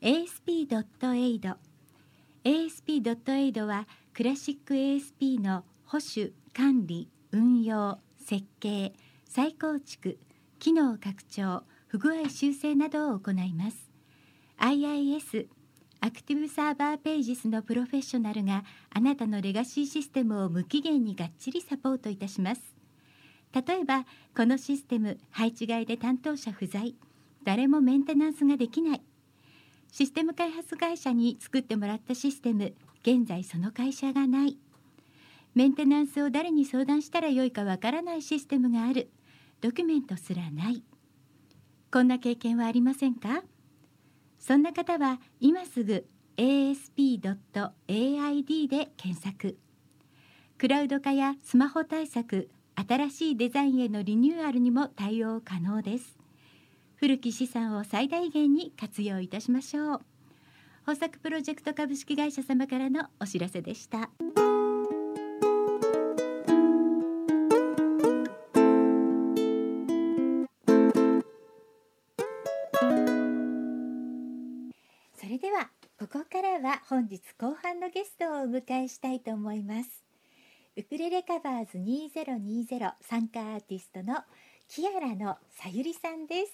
ASP.AID ASP.AID はクラシック ASP の保守管理運用設計再構築機能拡張不具合修正などを行います。IIS アクティブサーバーページスのプロフェッショナルがあなたのレガシーシステムを無期限にがっちりサポートいたします。例えばこのシステム配置外で担当者不在誰もメンテナンスができない。システム開発会社に作ってもらったシステム現在その会社がない。メンテナンスを誰に相談したらよいかわからないシステムがある。ドキュメントすらない。こんな経験はありませんか？そんな方は今すぐ asp.aid で検索。クラウド化やスマホ対策新しいデザインへのリニューアルにも対応可能です。古き資産を最大限に活用いたしましょう。豊作プロジェクト株式会社様からのお知らせでした。ここからは本日後半のゲストをお迎えしたいと思いますウクレレカバーズ2020参加アーティストのキアラのさゆりさんです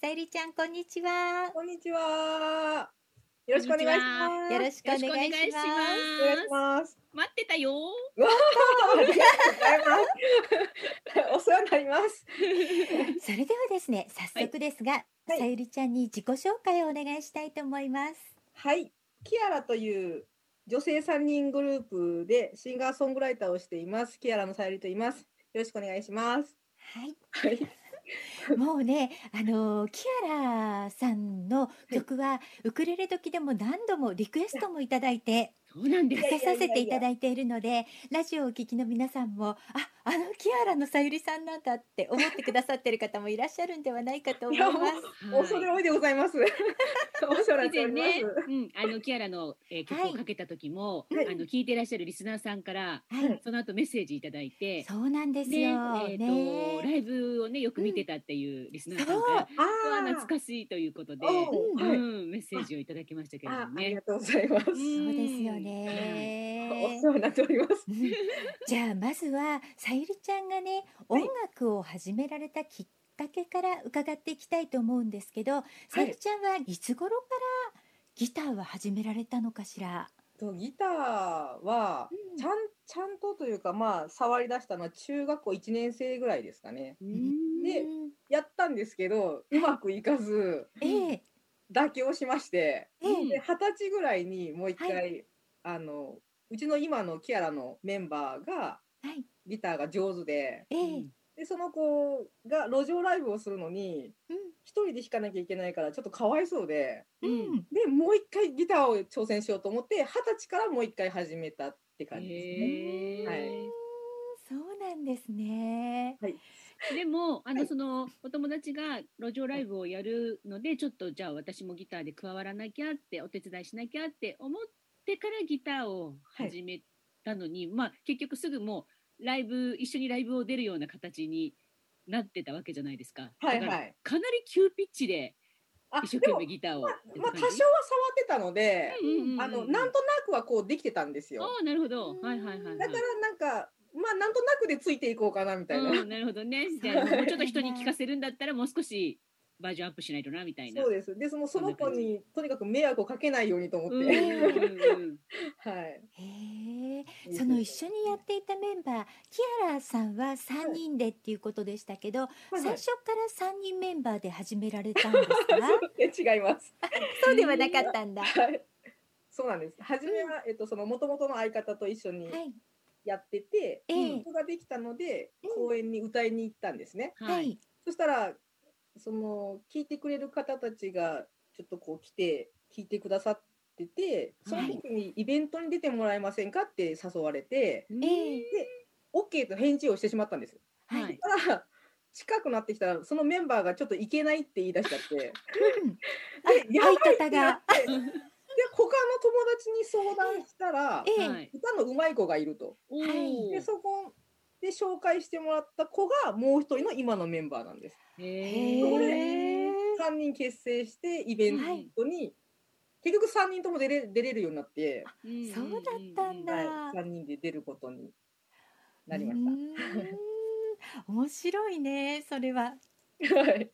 さゆりちゃんこんにちはこんにちは。よろしくお願いします。よろしくお願いしますよろしくお願いしお願いします。待ってたよ。わあ、ありがとうございます。お世話になります。[laughs] それではですね早速ですが、はいさゆりちゃんに自己紹介をお願いしたいと思いますはい、キアラという女性三人グループでシンガーソングライターをしています。キアラのさゆりと言います。よろしくお願いします。はいはい。[laughs] もうね、あのキアラさんの曲は、ウクレレ時でも何度もリクエストもいただいて、そうなんです。いやかけさせていただいているのでラジオをお聞きの皆さんもああのキアラのさゆりさんなんだって思ってくださってる方もいらっしゃるんではないかと思います。はい。恐れ多いでございます。お世話になっており以前ね。うん、あのキアラの、えー、曲をかけた時も、はい。あの聞いていらっしゃるリスナーさんから、はい、その後メッセージいただいて、そうなんですね、えよ。ーとね。ライブをねよく見てたっていうリスナーさんから、あ懐かしいということで、おうはい。うん、メッセージをいただきましたけれどね。ありがとうございます。そうですよおね。[laughs] 世話になっております。うん。じゃあまずはさゆりちゃんがね音楽を始められたきっかけから伺っていきたいと思うんですけど、さゆりちゃんはいつ頃からギターは始められたのかしら？とギターはうんちゃんちゃんとというかまあ触り出したのは中学校1年生ぐらいですかね。うん。でうんやったんですけどうまくいかずええ。妥協しまして二十歳ぐらいにもう一回、はあのうちの今のキアラのメンバーがはい。ギターが上手でええ。でその子が路上ライブをするのに一人で弾かなきゃいけないからちょっとかわいそうでうん。うんでもう一回ギターを挑戦しようと思って二十歳からもう一回始めたって感じですね。はい。そうなんですね。でもあの、はい。そのお友達が路上ライブをやるのでちょっとじゃあ私もギターで加わらなきゃってお手伝いしなきゃって思ってからギターを始めたのに、まあ結局すぐもうライブ一緒にライブを出るような形になってたわけじゃなくか。だからはいはい。かなり急ピッチであ一生懸命ギターをまやってたまあ多。少は触ってたので、あのなんとなくはこうできてたんですよ。ああなるほど。はいはいはい、はい。だからなんかまあなんとなくでついていこうかなみたいな。うん、なるほどね。[laughs] じゃあもうちょっと人に聞かせるんだったらもう少しバージョンアップしないとなみたいな。そうです。でそのその子にとにかく迷惑をかけないようにと思って。[laughs] へえ。その一緒にやっていたメンバー、キアラさんは三人でっていうことでしたけど、はい最初から三人メンバーで始められたんですか？[laughs] え違います。そうではなかったんだ。は [laughs] はい。そうなんです。初めは、えっとその元々の相方と一緒にい。やってて、ええ曲ができたのでうん公演に歌いに行ったんですね。は。はいい。そしたらその聞いてくれる方たちがちょっとこう来て聞いてくださってて、その時にイベントに出てもらえませんかって誘われて、うんええ OK と返事をしてしまったんです。はい。はいただ近くなってきたらそのメンバーがちょっといけないって言い出しちゃって、で [laughs] うんやばい相方がってで他の友達に相談したら、ええはい。歌の上手い子がいると。でそこで紹介してもらった子がもう一人の今のメンバーなんです。へへえ。え。3人結成してイベントに、結局3人とも出れ出れるようになって、うんそうだったんだはい、3人で出ることになりましうーん面白いね、それは。た。はい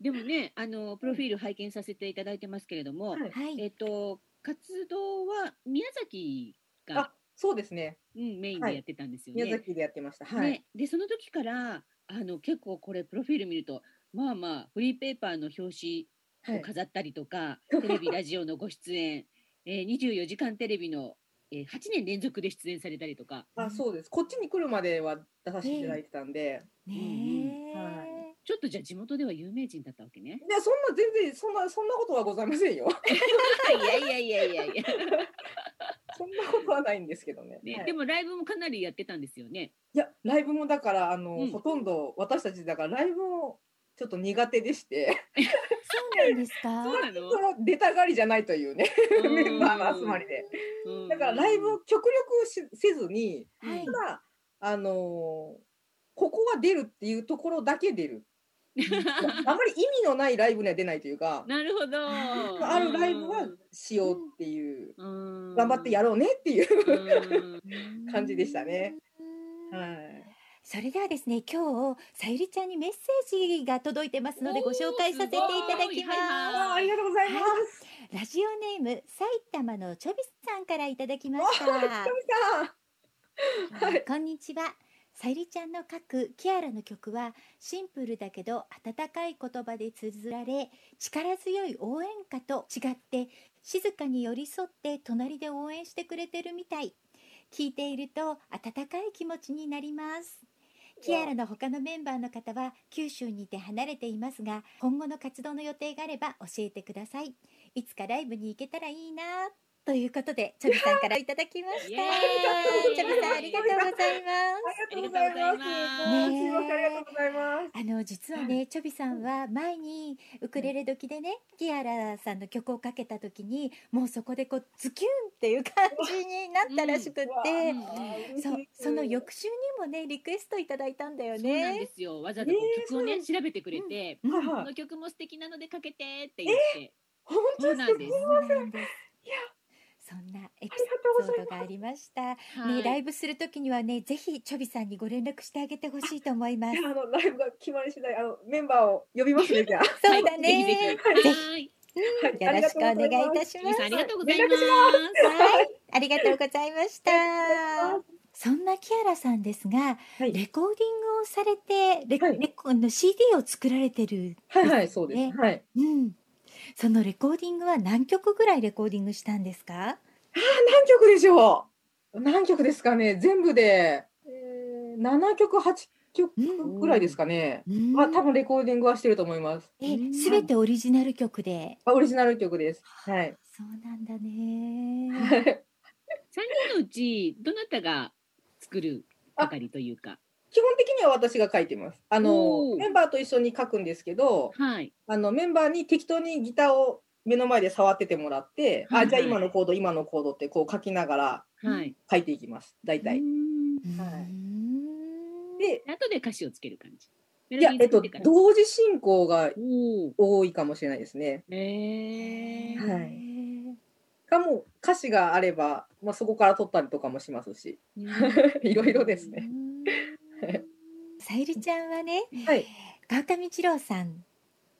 でもね、あのプロフィール拝見させていただいてますけれども、はいはい。えっと活動は宮崎があ、そうですね。うんメインでやってたんですよね。宮崎でやってました。はい。ね、でその時からあの結構これプロフィール見るとまあまあフリーペーパーの表紙はいを飾ったりとか、[laughs] テレビラジオのご出演、えー、24時間テレビの、えー、8年連続で出演されたりとかあ、そうです。こっちに来るまでは出させていただいてたんで、ねちょっとじゃあ地元では有名人だったわけね。でそんな全然そんなそんなことはございませんよ。[laughs] いやいやいやいやいや、そんなことはないんですけどね。ねはいでもライブもかなりやってたんですよね。いやライブもだからあの、うんほとんど私たちだからライブもちょっと苦手でして、そうなんですか？[laughs] そうなの？出たがりじゃないというね [laughs] メンバーの集まりで。うんだからライブを極力しせずに、はいただあのーここは出るっていうところだけ出る。[laughs] あまり意味のないライブには出ないというか、なるほど。あるライブはしようっていう、うん頑張ってやろうねっていううん感じでしたね。うんはい。それではですね、今日さゆりちゃんにメッセージが届いてますのでご紹介させていただきます。あありがとうございます。ラジオネーム埼玉のちょびさんからいただきました。さん。はい。こんにちは。さゆりちゃんの書くキアラの曲はシンプルだけど温かい言葉で綴られ力強い応援歌と違って静かに寄り添って隣で応援してくれてるみたい。聞いていると温かい気持ちになります。キアラの他のメンバーの方は九州にいて離れていますが今後の活動の予定があれば教えてください。いつかライブに行けたらいいな。ということで、チョビさんからいただきました。チョビさんありがとうございます。ありがとうございます。ありがとうございますありがとうございます。あの実はね、チョビさんは前にウクレレ時でね、キアラさんの曲をかけた時に、もうそこでこうズキュンっていう感じになったらしくって、うんそうその翌週にもねリクエストいただいたんだよそうなんでね。すよ。わざわざ曲をね、調べてくれて、この曲も素敵なのでかけてって言って。本当ですす。そうなんですいやそんなエピソードがありました。はいねライブする時にはねぜひチョビさんにご連絡してあげてほしいと思いますあのライブが決まり次第あのメンバーを呼びますねじゃあ。[laughs] そうだね。はいよろしくお願いいたしますありがとうございます。はい、ありがとうございました。そんなキアラさんですが、はいレコーディングをされて、レコはいレコの CD を作られてる。はいはいそうです。ねはい。うん。そのレコーディングは何曲ぐらいレコーディングしたんですか？何曲でしょう。何曲ですかね。全部で、えー、7曲8曲ぐらいですかね。うんまあ多分レコーディングはしてると思います。え、すべてオリジナル曲で？あオリジナル曲です。はい。そうなんだね。三人のうちどなたが作る係というか。基本的には私が書いてます。あおのーメンバーと一緒に書くんですけど、はい。あのメンバーに適当にギターを目の前で触っててもらって、はいあじゃあ今のコード今のコードってこう書きながらはい。書いていきます。はいうんで、後で歌詞をつける感じ。いやえっと同時進行が。多いかもしれないですね。えーはいかも歌詞があれば、まあそこから取ったりとかもしますし、[laughs] いろいろですね。[laughs] さゆりちゃんはね、はい。川上二郎さん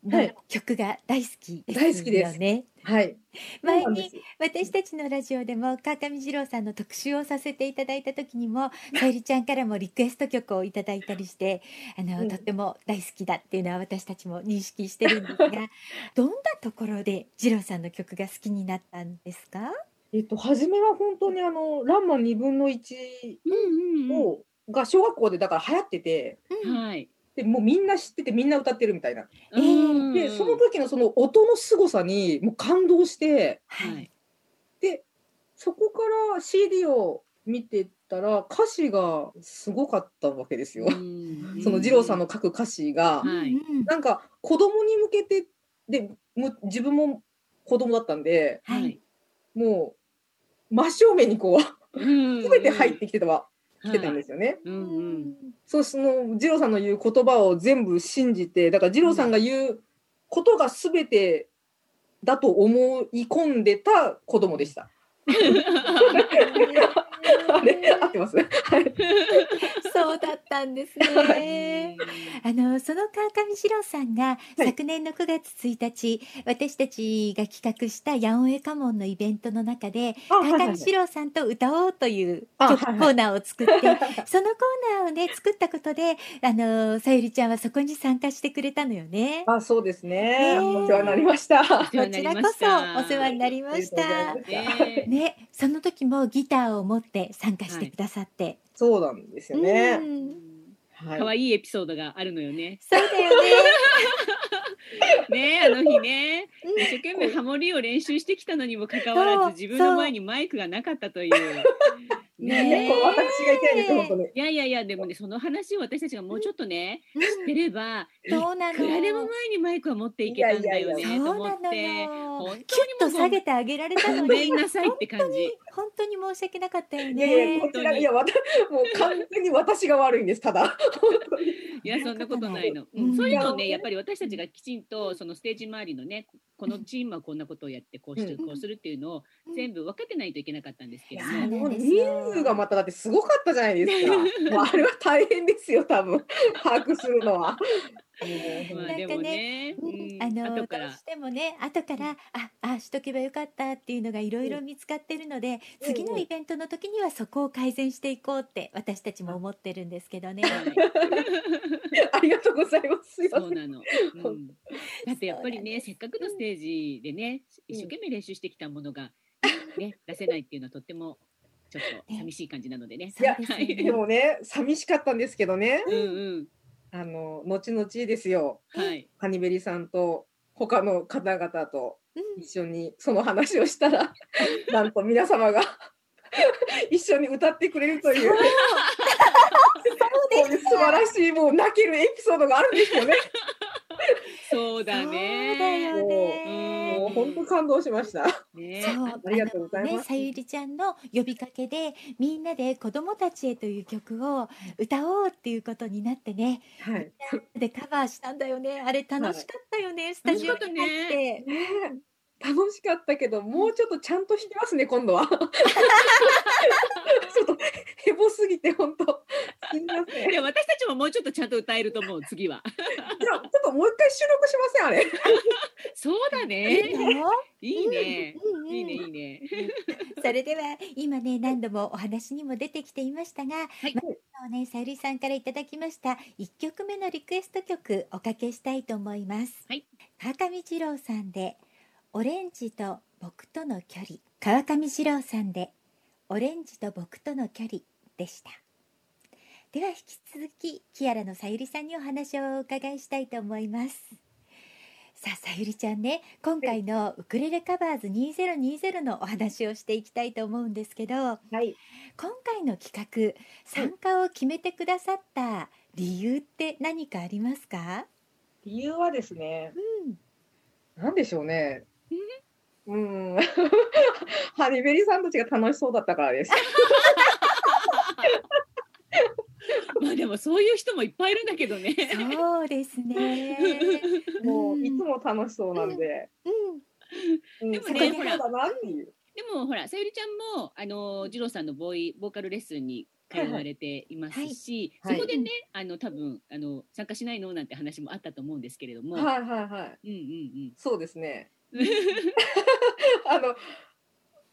のはい。曲が大好きですよね。はい。前に私たちのラジオでも川上二郎さんの特集をさせていただいた時にもさゆりちゃんからもリクエスト曲をいただいたりしてあの、うん。とっても大好きだっていうのは私たちも認識してるんですが [laughs] どんなところで二郎さんの曲が好きになったんですか、えっと、初めは本当にあの、ランマ2分の1うんうん。を、が小学校でだから流行ってて、うん。はい。でもうみんな知っててみんな歌ってるみたいな。えーうんで、その時のその音の凄さにもう感動して、はい。で、そこから CD を見てたら歌詞がすごかったわけですよ。うん [laughs] その二郎さんの書く歌詞が、はい。うんなんか子供に向けて、で、む自分も子供だったんで、はいはい。もう真正面にこう、すすべて入ってきてたわ、きてたんですよね。うんうん。そうその二郎さんの言う言葉を全部信じてだから二郎さんが言うことが全てだと思い込んでた子供でした。[laughs] あ [laughs] れ合ってます？[laughs] はいそうだったんですね。あのその川上二郎さんが、はい昨年の9月1日私たちが企画した「やんおえかもん」のイベントの中で川上二郎さんと歌おうというコーナーを作って [laughs] そのコーナーをね作ったことであのさゆりちゃんはそこに参加してくれたのよね。あそうですね。ねえお世話になりました。こちらこそお世話になりました。ね、その時もギターを持って参加してくださって、そうなんですようね。んはい可愛いエピソードがあるのよね。そうだよね。[laughs] ねあの日ね、うん一生懸命ハモリを練習してきたのにもかかわらず、自分の前にマイクがなかったという。いけないんです本当に。いやいやいや、でもね、その話を私たちがもうちょっとね、知ってれば、いそうなの。くらでも前にマイクは持っていけたんだよねと思って、よ。本当にもう下げてあげられたのごめに。んなさいって感じ。本当に申し訳なかったよいやいやねこ。ちらいやわたもう完全に私が悪いんですただ。いやそんなことないの。うんうんそういうのをねやっぱり私たちがきちんとそのステージ周りのねこのチームはこんなことをやってこうしてうん。こうするっていうのをうん。全部分かってないといけなかったんですけど。も。なんです人よ数がまただってすごかったじゃないですか。[laughs] もうあれは大変ですよ多分。[laughs] 把握するのは。まあでもね、うん。あのどうしてもね後からああしとけばよかったっていうのがいろいろ見つかってるので、うん。次のイベントの時にはそこを改善していこうって私たちも思ってるんですけどね。[laughs] ありがとうございます。そうなの、うん、だってやっぱりねせっかくのステージでね一生懸命練習してきたものが、ね、[laughs] 出せないっていうのはとってもちょっと寂しい感じなのでね。そうですよねでもね寂しかったんですけどね。うんうんあの後々ですよ。はい。ハニベリさんと他の方々とうん一緒にその話をしたら [laughs] なんと皆様が [laughs] 一緒に歌ってくれるというこういう素晴らしいもう泣けるエピソードがあるんですよね。そうだそうだね。よね。もう本当感動しました。ねそうありがとうございますね、さゆりちゃんの呼びかけでみんなで子供たちへという曲を歌おうっていうことになってねはい。でカバーしたんだよねあれ楽しかったよね、スタジオに入って、ね楽しかったけど、もうちょっとちゃんと弾きますね、今度は。[laughs] ちょっとヘボすぎて、本当。すみません。いや私たちももうちょっとちゃんと歌えると思う次は。じゃあ、ちょっともう一回収録しません、あれ。[laughs] そうだいいね。のいいね。いいねいいね。それでは今ね何度もお話にも出てきていましたが、いまあねさゆりさんからいただきました1曲目のリクエスト曲おかけしたいと思います。はい川上二郎さんでオレンジと僕との距離川上二郎さんでオレンジと僕との距離でした。では引き続きキアラのさゆりさんにお話をお伺いしたいと思います。さあさゆりちゃんね今回のウクレレカバーズ2020のお話をしていきたいと思うんですけどはい。今回の企画参加を決めてくださった理由って何かありますか、理由はですね、うん、なんでしょうね。うん。ハニベリさんたちが楽しそうだったからです。[laughs] まあでもそういう人もいっぱいいるんだけどね。そうですね。[laughs] もう、うんいつも楽しそうなんで。うん、うん、でもねそこにそうだなっていう。でもほらさゆりちゃんもあの次郎さんのボーイボーカルレッスンに通われていますし、はいそこでね、あの多分あの参加しないの？なんて話もあったと思うんですけれども、はいはいはい。うんうんそうですね。うん。あの、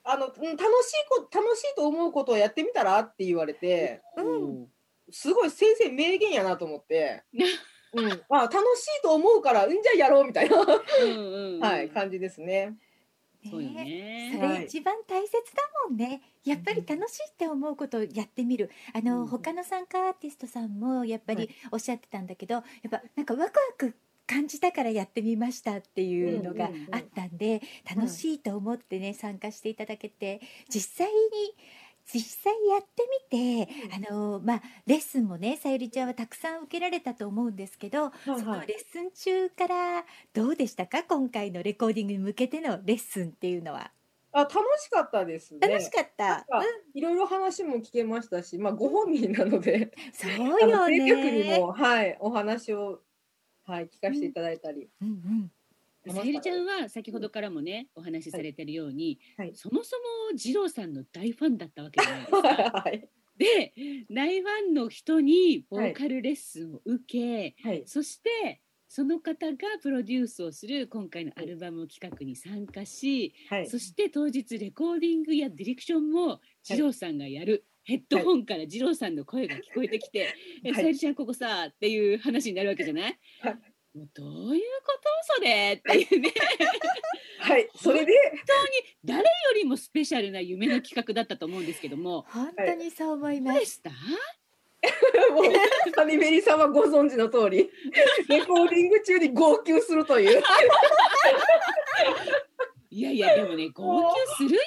あの、うん楽しいこ、楽しいと思うことをやってみたらって言われて、うんすごい先生名言やなと思って。[laughs] うん、まあ楽しいと思うから、うんじゃあやろうみたいな、うんうんうんはい、感じですね。そうよそね。れ一番大切だもんね。やっぱり楽しいって思うことをやってみる。あの、うん他の参加アーティストさんもやっぱはりおっしゃってたんだけど、やっぱなんかワクワク感じたからやってみましたっていうのがあったんで、楽しいと思ってね参加していただけて実際に実際やってみて、あのまあレッスンもねさゆりちゃんはたくさん受けられたと思うんですけど、はいそのレッスン中からどうでしたか？今回のレコーディングに向けてのレッスンっていうのは。あ、楽しかったですね。楽しかった？いろいろ話も聞けましたし、まあ、ご本人なので、そうあよのね。にも、はい、お話を。はい、聞かせていただいたり。うんうん。さゆりちゃんは先ほどからもねお話しされてるように、はいそもそも二郎さんの大ファンだったわけじゃないですか。はい、で大ファンの人にボーカルレッスンを受け、はい、そしてその方がプロデュースをする今回のアルバム企画に参加し、はいそ。して当日レコーディングやディレクションも二郎さんがやる、ヘッドホンから二郎さんの声が聞こえてきて「えはいさゆりちゃんここさ」っていう話になるわけじゃない、はいもうどういうことそれっていうね [laughs] はい、それで、誰よりもスペシャルな夢の企画だったと思うんですけども本当にそう思います。どうでしたもう、ハニベリさんはご存知の通り。[laughs] レコーディング中に号泣するという。いやいやでもね号泣するよ。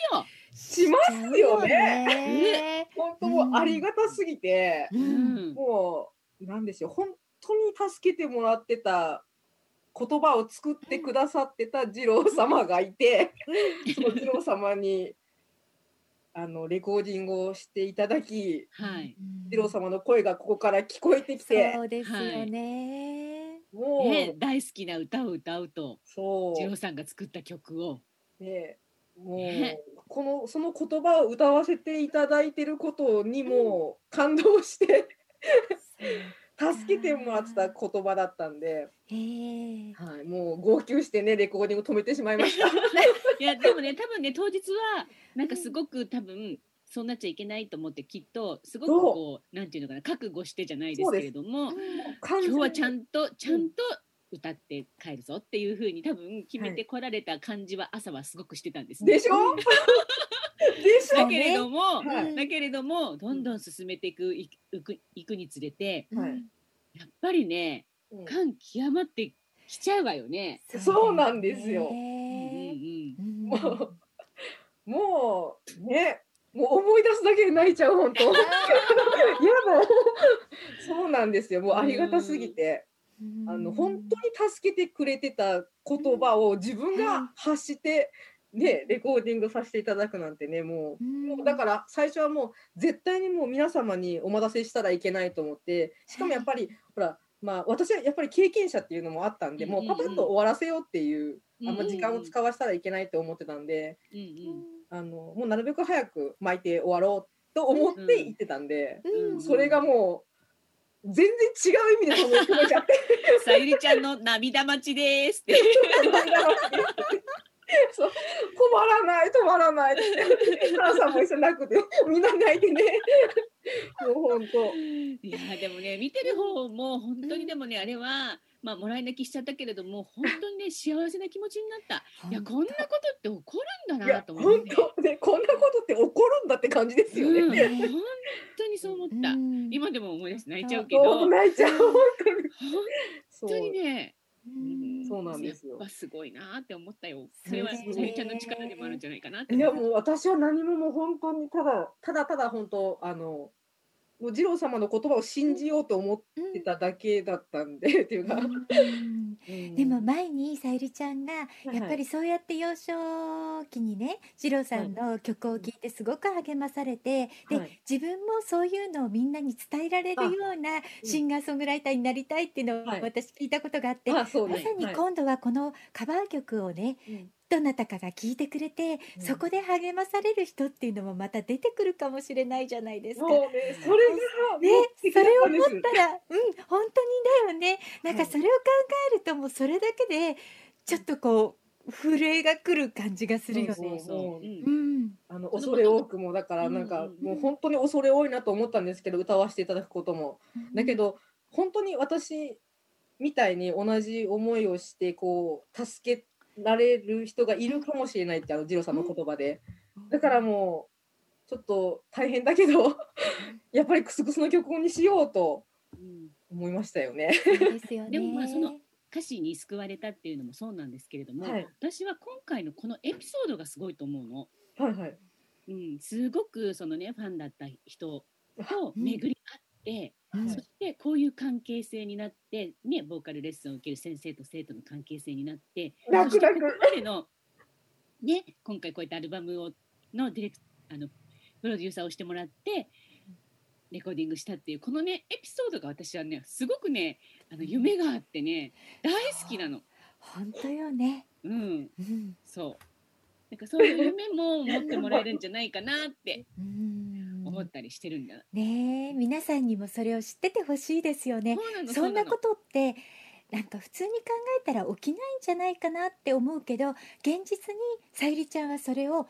しますよね。ね。本当もうありがたすぎて。う。うんんもう、なんでしょう、本当に助けてもらってた。言葉を作ってくださってた二郎様がいて、その二郎様に。あのレコーディングをしていただき、はい。二郎様の声がここから聞こえてきて、そうですよね。もう、ね、大好きな歌を歌うとそ二郎さんが作った曲をう、ね、もう、ねこのその言葉を歌わせていただいてることにも感動して、助けてもらってた言葉だったんで、ええ。はい、もう号泣してねレコーディング止めてしまいました。[laughs] いやでもね多分ね当日はなんかすごく多分そうなっちゃいけないと思ってきっとすごくこうなんていうのかな覚悟してじゃないですけれども今日はちゃんんとちゃんと歌って帰るぞっていうふうに多分決めてこられた感じは朝はすごくしてたんですね。でしょ？[laughs] でしょ？だけれども、はい。だけれどもどんどん進めていくいいくいくにつれてはい。やっぱりねうん。感極まってきちゃうわよね。そうなんですよ。ねうんもうもうねもう思い出すだけで泣いちゃう本当。[laughs] いやだそうなんですよ。もうありがたすぎて、あの本当に助けてくれてた言葉を自分が発して、ね、レコーディングさせていただくなんてねもう。もうだから最初はもう絶対にもう皆様にお待たせしたらいけないと思ってしかもやっぱりほらまあ私はやっぱり経験者っていうのもあったんでもうパパッと終わらせようっていうあんま時間を使わせたらいけないと思ってたんであのもうなるべく早く巻いて終わろうと思って行ってたんでうん。それがもう全然違う意味でその気持ちあって。[laughs] さゆりちゃんの涙待ちですって。[laughs] そう。止まらない止まらないって。母さんも一緒に泣くて。みんな泣いてね。もう本当。いやでもね見てる方も本当にでもね、あれはまあもらい泣きしちゃったけれども本当にね [laughs] 幸せな気持ちになった。いやこんなことって起こるんだなと思って。本当ねこんなことって起こるんだって感じですよね、うん、ね本当にそう思った。うん今でも思い出して泣いちゃうけそど、う泣いちゃう本当にね、うんそうなんですよすごいなって思ったよ。それはさゆりちゃんの力でもあるんじゃないかなっていや。もう私は何ももう本当にただただただ本当あのもう二郎様の言葉を信じようと思ってただけだったんで、[laughs] っていうか、でも前にさゆりちゃんがいやっぱりそうやって幼少期にね二郎さんの曲を聴いてすごく励まされて、ではい自分もそういうのをみんなに伝えられるようなシンガーソングライターになりたいっていうのをはい。私聞いたことがあって、あそうです。まさにはい今度はこのカバー曲をねうんどなたかが聴いてくれて、うんそこで励まされる人っていうのもまた出てくるかもしれないじゃないですか。もうねそれがねそれを思ったら、うん、本当にだよね。なんかはいそれを考えると、もうそれだけで、ちょっとこう、震えが来る感じがするよね。そうそう。もううんうん。あの恐れ多くもだからなんかもう本当に恐れ多いなと思ったんですけど歌わせていただくこともだけど本当に私みたいに同じ思いをしてこう助けられる人がいるかもしれないってあの次郎さんの言葉で。だからもうちょっと大変だけどやっぱりクスクスの曲にしようとうん。思いましたよね。ですよね。でもまあその歌詞に救われたっていうのもそうなんですけれども、はい。私は今回のこのエピソードがすごいと思うの。はいはい。うん、すごくそのねファンだった人と巡り合って、うんそしてこういう関係性になってねボーカルレッスンを受ける先生と生徒の関係性になって楽々ここまでのね今回こういったアルバムをのディレクあのプロデューサーをしてもらってレコーディングしたっていうこのねエピソードが私はねすごくねあの夢があってね大好きなの。本当よね。うん、うん。そう。なんかそういう夢も持ってもらえるんじゃないかなって。うん思ったりしてるんだ。ねえ、皆さんにもそれを知っててほしいですよね。そうなのそんなことってなんか普通に考えたら起きないんじゃないかなって思うけど現実にさゆりちゃんはそれを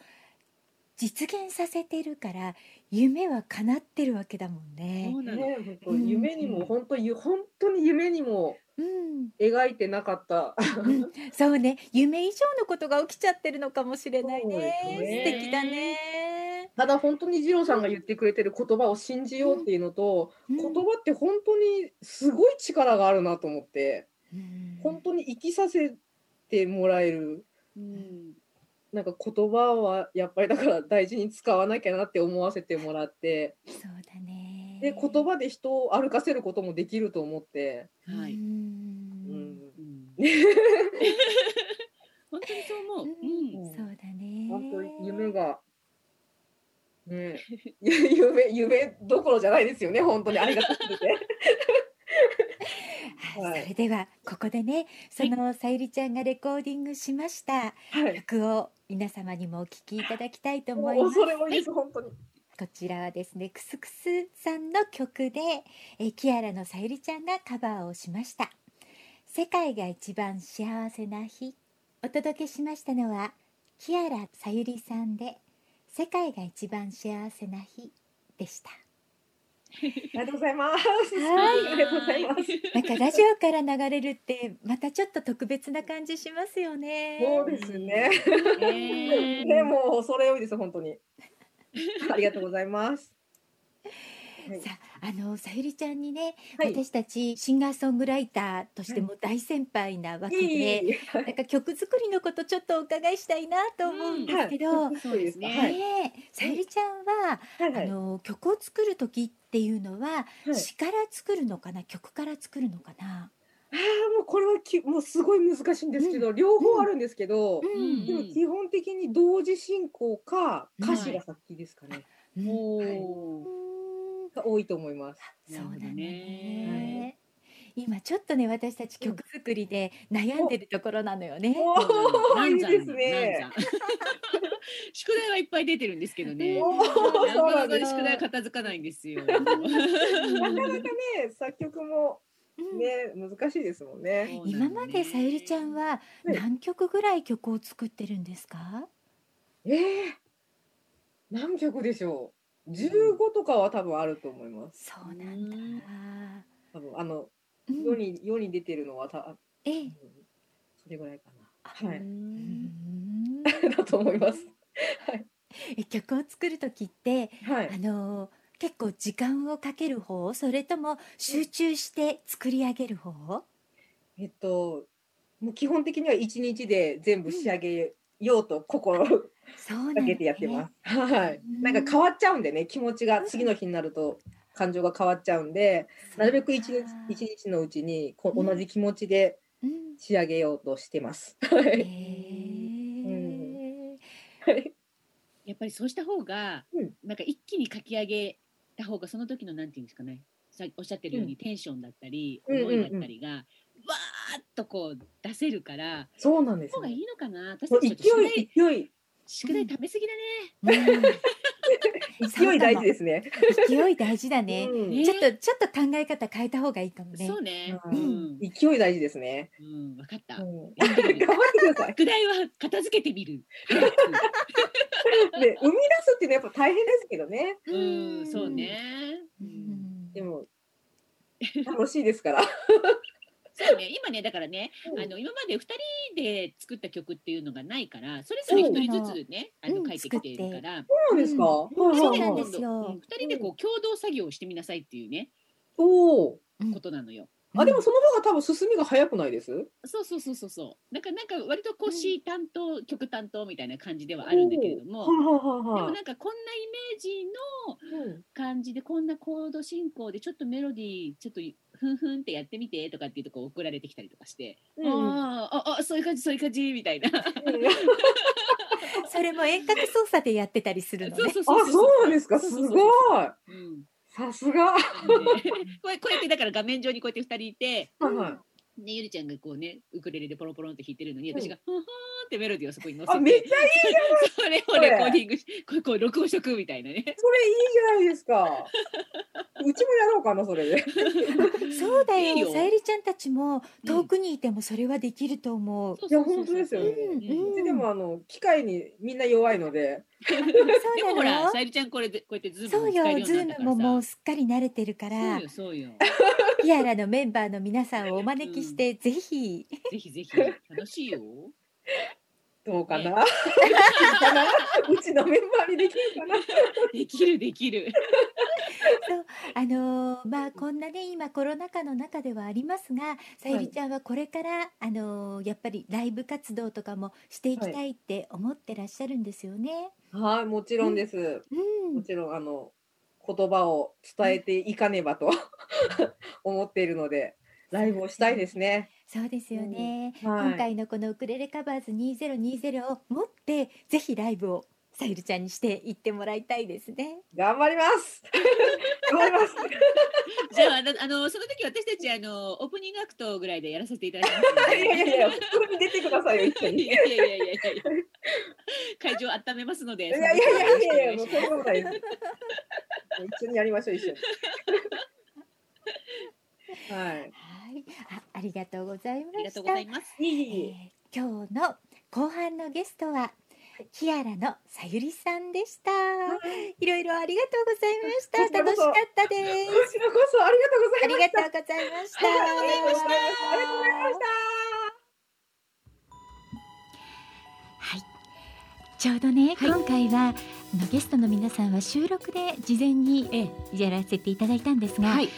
実現させてるから夢は叶ってるわけだもんねそ。うなの。ねうん夢にも本当に本当に夢にもうん、描いてなかった。うん、そうね。夢以上のことが起きちゃってるのかもしれないね。ね。素敵だね。ただ本当に二郎さんが言ってくれてる言葉を信じようっていうのと、うん。言葉って本当にすごい力があるなと思って、うん。本当に生きさせてもらえるうん。なんか言葉はやっぱりだから大事に使わなきゃなって思わせてもらって。そうだね。で言葉で人を歩かせることもできると思って、はい。ううんんうん本当にそう思う。うん。うんそうだね。本当に夢が。ね [laughs] 夢夢どころじゃないですよね本当にありがたすぎて。は、[laughs] はいいそれではここでねそのさゆりちゃんがレコーディングしましたはい。曲を皆様にもお聴きいただきたいと思いもうます。恐れ多いです、本当に。こちらはですねクスクスさんの曲でえキアラのさゆりちゃんがカバーをしました「世界が一番幸せな日」お届けしましたのはキアラさゆりさんで「世界が一番幸せな日」でした。ありがとうございます。はいありがとうございます。なんかラジオから流れるってまたちょっと特別な感じしますよね。そうですね。ね [laughs] ね、もう恐れ多いです、本当に。[laughs] ありがとうございます。はい。さああのさゆりちゃんにね、はい。私たちシンガーソングライターとしても大先輩なわけで、いえいなんか曲作りのことちょっとお伺いしたいなと思うんですけど、はいそうですね。さゆりちゃんは、あの曲を作る時っていうのは、はい。詩から作るのかな曲から作るのかな、もうこれはきもうすごい難しいんですけど、両方あるんですけど、うんでも基本的に同時進行か歌詞が先ですかね、うんおはいーが多いと思います。そうだね。今ちょっとね私たち曲作りで悩んでるところなのよね。いいですね。[laughs] 宿題はいっぱい出てるんですけどね。宿題片付かないんですよ。なかなかね作曲もうんね難しいですもんね。今までさゆりちゃんははい何曲ぐらい曲を作ってるんですか？ええ何曲でしょう。15とかは多分あると思います。そうなんだ。多分あのうん世に世に出てるのはたええ。それぐらいかな。はい。うん [laughs] だと思います。[laughs] はい。え曲を作る時ってはいあ。の結構時間をかける方それとも集中して作り上げる方？えっと、もう基本的には一日で全部仕上げようと心そうなんだね。がけてやってます。はい。なんか変わっちゃうんでね、気持ちが。次の日になると感情が変わっちゃうんで、なるべく一日一日のうちにこううん同じ気持ちでうん。仕上げようとしてます。やっぱりそうした方が、うん。なんか一気に書き上げた方がその時のなんていうんですかね。さおっしゃってるように、テンションだったりうん思いだったりが、わーっとこう出せるから、そうなんですよ方がいいのかな。私たちちょっと宿勢い題勢い宿題食べ過ぎだね。うん [laughs] [laughs] 勢い大事ですね。勢い大事だね。うんねちょっとちょっと考え方変えた方がいいかもね。そうね。ううんん。勢い大事ですね。うん、わかった。[laughs] 頑張ってください。宿題は片付けてみる。[laughs] で生み出すっていうのはやっぱ大変ですけどね。うん、そうね。ううんんでも楽しいですから。そうね、今ね、だからね、うんあの今まで二人で作った曲っていうのがないから、それぞれ一人ずつね、あうんの書いてきているから。そうなんですか。そうなんですようん二人でこう共同作業をしてみなさいっていうね、おお。うんことなのよ。あでもその方が多分進みが早くないです？そうそうそうそうそう。なんかなんか割とこう詩担当、曲担当みたいな感じではあるんだけれども。で。もなんかこんなイメージのうん感じでこんなコード進行でちょっとメロディーちょっとふんふんってやってみてとかっていうとこ送られてきたりとかして、うんあーああそういう感じそういう感じみたいな。それも遠隔操作でやってたりするのね。そうそうあそうなんですか。すごい。うん、さすが。これこうやってだから画面上にこうやって二人いて、いはい。ね、ゆりちゃんがこうねウクレレでポロンポロンって弾いてるのにうん私が「ふんふん」ってメロディーをそこに乗せてあめっちゃいい [laughs] それをレコーディングしこれこう録音しとくみたいなね。それいいじゃないですか。うちもやろうかなそれで。[laughs] そうだいいよよ。さゆりちゃんたちも遠くにいてもそれはできると思う。いや本当ですよね。うんうちでもあの機械にみんな弱いので。そうでもほらさゆりちゃんこれでこうやってズーそうムも使えるよ。ズームももうさ。すっかり慣れてるからそうよ、そうよ。キアラのメンバーの皆さんをお招きして、ぜひ。ぜひぜひ楽しいよ。[laughs] どうかな？[laughs] うちのメンバーにできるかな？できるできる。[laughs] あのーまあこんなね今コロナ禍の中ではありますがさゆりちゃんはこれから、あのーやっぱりライブ活動とかもしていきたいって思ってらっしゃるんですよね。はいもちろんです。うん、もちろんあの言葉を伝えていかねばと思っているのでライブをしたいですね。そうですよね、はい今回のこのウクレレカバーズ2020を持ってぜひライブをさゆりちゃんにしていってもらいたいですね。頑張ります。[laughs] 頑張ります。[laughs] じゃああのその時私たちあのオープニングアクトぐらいでやらせていただきます。[laughs] いやいやいや、出てくださいよ、一緒に。いいやいやいやいやいや会場温めますので。やいやいやいやいや、もうその時よろしくお願いしますとないです。一緒にやりましょう、一緒に。はい。[laughs] はい、あありがとうございまありがとしたうござい。ます。今日の後半のゲストはキアラのさゆりさんでした。いろいろありがとうございました。楽しかったです。こちらこそありがとうござあいました。りがとうございました。ありがとうございました。ありがとうございました。はい。ちょうどね、今回はあのゲストの皆さんは収録で事前にええやらせていただいたんですが、はい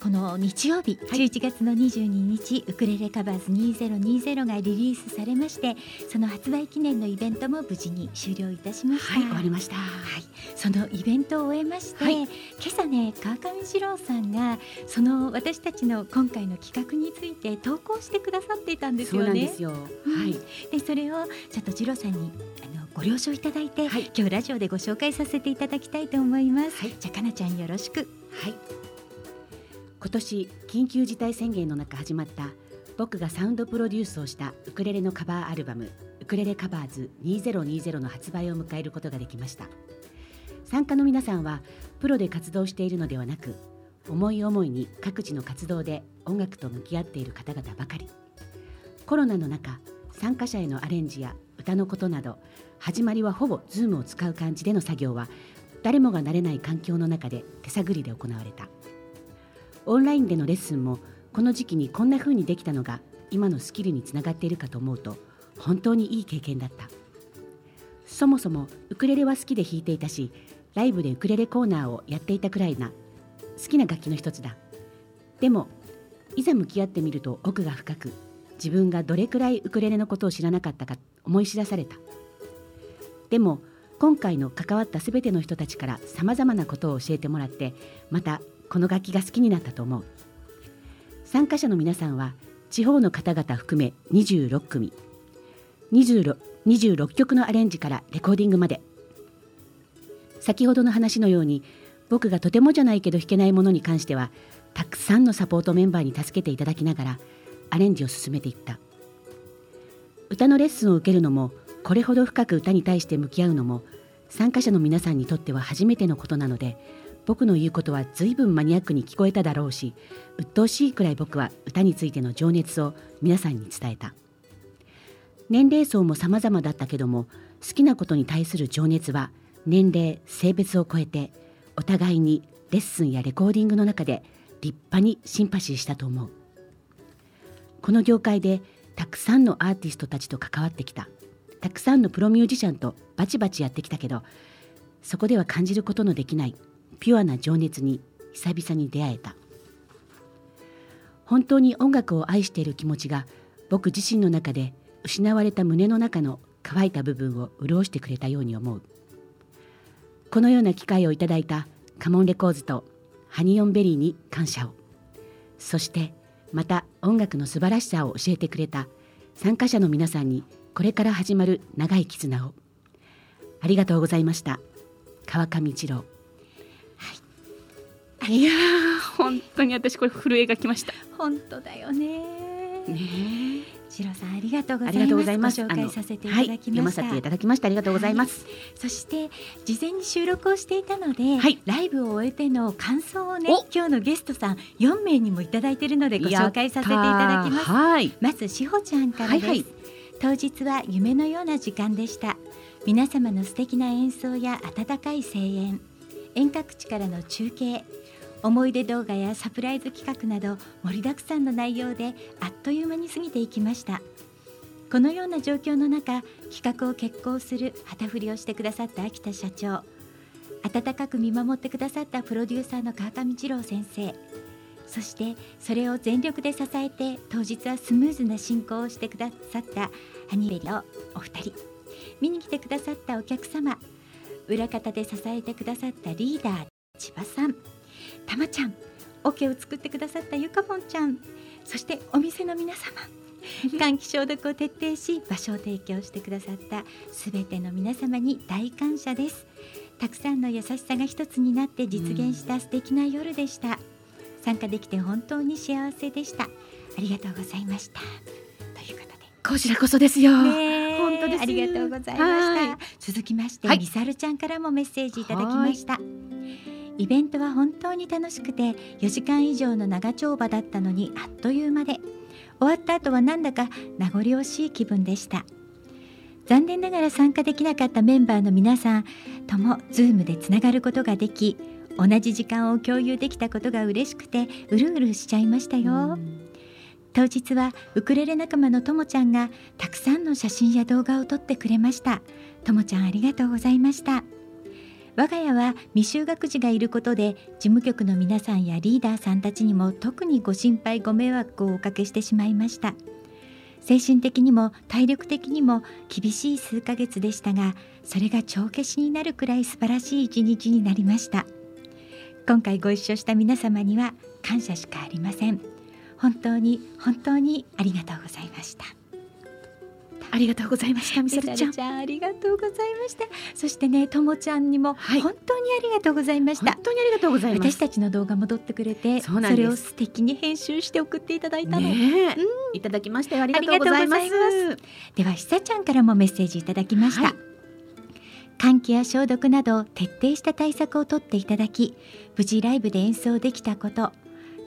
この日曜日、はい11月の22日ウクレレカバーズ2020がリリースされましてその発売記念のイベントも無事に終了いたしました。はい終わりました。はい、そのイベントを終えまして、はい今朝ね川上二郎さんがその私たちの今回の企画について投稿してくださっていたんですそうよね。なんですよ。うんはいでそれをちょっと二郎さんにあのご了承いただいて、はい今日ラジオでご紹介させていただきたいと思います。はいじゃあかなちゃんよろしく。はい。今年緊急事態宣言の中始まった僕がサウンドプロデュースをしたウクレレのカバーアルバムウクレレカバーズ2020の発売を迎えることができました。参加の皆さんはプロで活動しているのではなく思い思いに各地の活動で音楽と向き合っている方々ばかり。コロナの中参加者へのアレンジや歌のことなど始まりはほぼ Zoom を使う感じでの作業は誰もが慣れない環境の中で手探りで行われた。オンラインでのレッスンもこの時期にこんな風にできたのが今のスキルにつながっているかと思うと本当にいい経験だった。そもそもウクレレは好きで弾いていたしライブでウクレレコーナーをやっていたくらいな好きな楽器の一つだ。でもいざ向き合ってみると奥が深く自分がどれくらいウクレレのことを知らなかったか思い知らされた。でも今回の関わったすべての人たちからさまざまなことを教えてもらってまたこの楽器が好きになったと思う。参加者の皆さんは地方の方々含め26組。26, 26曲のアレンジからレコーディングまで。先ほどの話のように僕がとてもじゃないけど弾けないものに関してはたくさんのサポートメンバーに助けていただきながらアレンジを進めていった。歌のレッスンを受けるのもこれほど深く歌に対して向き合うのも参加者の皆さんにとっては初めてのことなので僕の言うことは随分マニアックに聞こえただろうし鬱陶しいくらい僕は歌についての情熱を皆さんに伝えた。年齢層も様々だったけども好きなことに対する情熱は年齢性別を超えてお互いにレッスンやレコーディングの中で立派にシンパシーしたと思う。この業界でたくさんのアーティストたちと関わってきた。たくさんのプロミュージシャンとバチバチやってきたけどそこでは感じることのできないピュアな情熱に久々に出会えた。本当に音楽を愛している気持ちが僕自身の中で失われた胸の中の乾いた部分を潤してくれたように思う。このような機会をいただいたカモンレコーズとハニオンベリーに感謝を。そしてまた音楽の素晴らしさを教えてくれた参加者の皆さんにこれから始まる長い絆を。ありがとうございました。川上一郎。いやー本当に私これ震えがきました。本当だよね。ね次郎さんありがとうございます。ご紹介させていたはい、だきました。読ませていただきました。ありがとうございます。そして事前に収録をしていたので、はいライブを終えての感想をねお今日のゲストさん4名にもいただいているのでご紹介させていただきます。はい。まずしほちゃんからです、はいはい当日は夢のような時間でした皆様の素敵な演奏や温かい声援遠隔地からの中継思い出動画やサプライズ企画など盛りだくさんの内容であっという間に過ぎていきました。このような状況の中企画を決行する旗振りをしてくださった秋田社長。温かく見守ってくださったプロデューサーの川上二郎先生。そしてそれを全力で支えて当日はスムーズな進行をしてくださったハニーベリのお二人。見に来てくださったお客様。裏方で支えてくださったリーダー千葉さん。たまちゃんオケを作ってくださったゆかぽんちゃんそしてお店の皆様 [laughs] 換気消毒を徹底し場所を提供してくださったすべての皆様に大感謝です。たくさんの優しさが一つになって実現した素敵な夜でした、参加できて本当に幸せでした。ありがとうございました。ということで。こちらこそですよ。本当です。ありがとうございました。はい。続きまして、はい。みさるちゃんからもメッセージいただきましたイベントは本当に楽しくて4時間以上の長丁場だったのにあっという間で終わった後はなんだか名残惜しい気分でした。残念ながら参加できなかったメンバーの皆さんとも Zoom でつながることができ同じ時間を共有できたことが嬉しくてうるうるしちゃいましたよ、当日はウクレレ仲間のともちゃんがたくさんの写真や動画を撮ってくれました。ともちゃんありがとうございました我が家は未就学児がいることで事務局の皆さんやリーダーさんたちにも特にご心配ご迷惑をおかけしてしまいました。精神的にも体力的にも厳しい数ヶ月でしたがそれが帳消しになるくらい素晴らしい一日になりました。今回ご一緒した皆様には感謝しかありません。本当に本当にありがとうございました。ありがとうございましたみさるちゃん。るちゃんありがとうございました。そしてねともちゃんにもはい。本当にありがとうございました、本当にありがとうございます。私たちの動画戻ってくれてそれを素敵に編集して送っていただいたの、ねえ、うん。いただきましたよありがとうございます。ではひさちゃんからもメッセージいただきました、はい。換気や消毒など徹底した対策をとっていただき無事ライブで演奏できたこと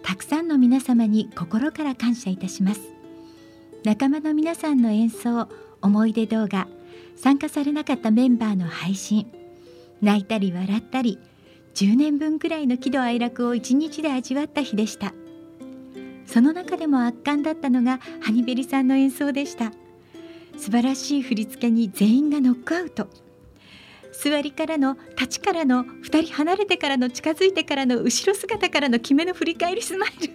たくさんの皆様に心から感謝いたします仲間の皆さんの演奏思い出動画参加されなかったメンバーの配信。泣いたり笑ったり10年分くらいの喜怒哀楽を1日で味わった日でした。その中でも圧巻だったのがハニベリさんの演奏でした。素晴らしい振り付けに全員がノックアウト。座りからの立ちからの2人離れてからの近づいてからの後ろ姿からの決めの振り返りスマイル。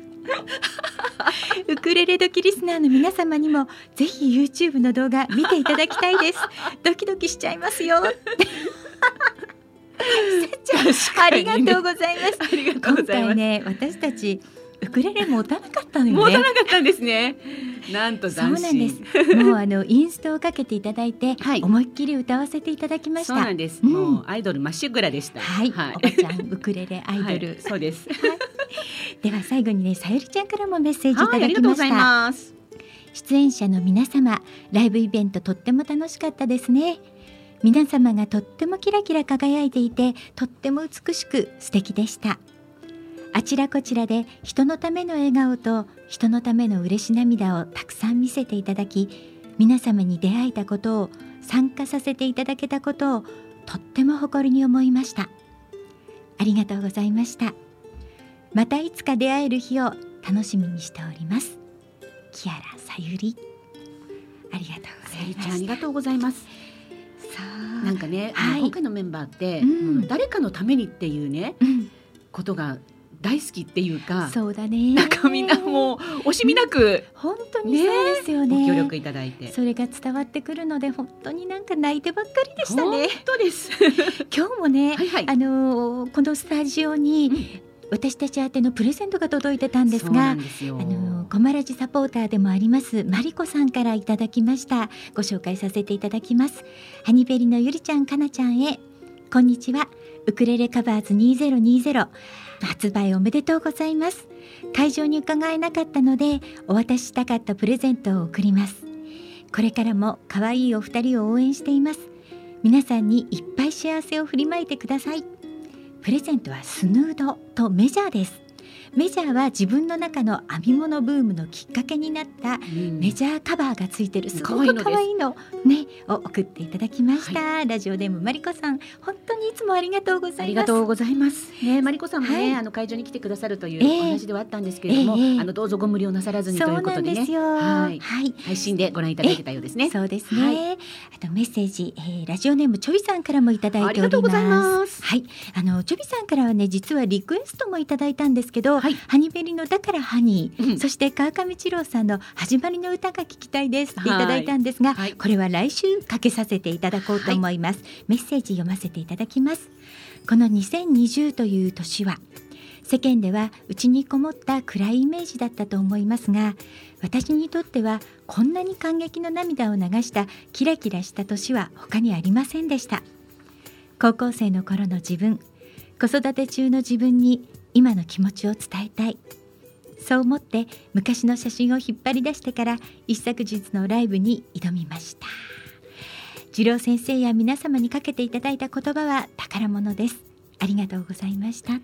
[laughs] ウクレレドキリスナーの皆様にもぜひ YouTube の動画見ていただきたいです。[laughs] ドキドキしちゃいますよ。[laughs] ありがとうございます。ありがとうご今ざいます、回ね私たちウクレレ持たなかったのよね。持たなかったんですね。[laughs] なんとそう斬なんです。新。もうあの [laughs] インストをかけていただいて、はい。思いっきり歌わせていただきました。そうなんです、うん。もうアイドルマッシュグラでした。はい、おばちゃんウクレレアイドル。はい。そうです。[laughs] では最後にねさゆりちゃんからもメッセージいたはいあだりがとうございきました。ます。出演者の皆様、ライブイベントとっても楽しかったですね。皆様がとってもキラキラ輝いていて、とっても美しく素敵でした。あちらこちらで人のための笑顔と人のための嬉し涙をたくさん見せていただき、皆様に出会えたことを参加させていただけたことをとっても誇りに思いました。ありがとうございました。またいつか出会える日を楽しみにしております。キアラさゆりありがとうござさゆりいましちゃんありがとうございますた。なんかね、あはいの今回のメンバーって、うんうん誰かのためにっていうねうん、ことが大好きっていうかそうだね。なんかみんなもう惜しみなく本当にそうですよね。ご協力いただいて、それが伝わってくるので本当になんか泣いてばっかりでした本ね。当です。[laughs] 今日もね、はいはい。あのーこのスタジオに、うん。私たち宛てのプレゼントが届いてたんですがんですよ。あのコマラジサポーターでもありますマリコさんからいただきました。ご紹介させていただきます。ハニベリのゆりちゃんかなちゃんへ。こんにちは。ウクレレカバーズ2020発売おめでとうございます。会場に伺えなかったのでお渡ししたかったプレゼントを贈ります。これからも可愛いお二人を応援しています。皆さんにいっぱい幸せを振りまいてください。プレゼントはスヌードとメジャーです。メジャーは自分の中の編み物ブームのきっかけになったうん。メジャーカバーがついてる。すごく可愛いのです。可愛いの。ね。を送っていただきました、ラジオネームマリコさん。本当にいつもありがとうございます。ありがとうございます。ね、マリコさんもね、はい。あの会場に来てくださるというええ。お話ではあったんですけれども、ええ。ええあのどうぞご無理をなさらずにとそいううことでね。なんです、よ。はい。はい。配信でご覧いただけたようですね。そうですね、はい。あとメッセージ、えーラジオネームちょびさんからもいただいております。ありがとうございます。はい。あのちょびさんからはね実はリクエストもいただいたんですけど、はい。ハニベリのだからハニー、うん。そして川上一郎さんの始まりの歌が聞きたいですってい。ただいたんですが、はい。これは来週かけさせていただこうと思います、メッセージ読ませていただきます。この2020という年は世間では内にこもった暗いイメージだったと思いますが私にとってはこんなに感激の涙を流したキラキラした年は他にありませんでした。高校生の頃の自分子育て中の自分に今の気持ちを伝えたい。そう思って昔の写真を引っ張り出してから一昨日のライブに挑みました。次郎先生や皆様にかけていただいた言葉は宝物です。ありがとうございました。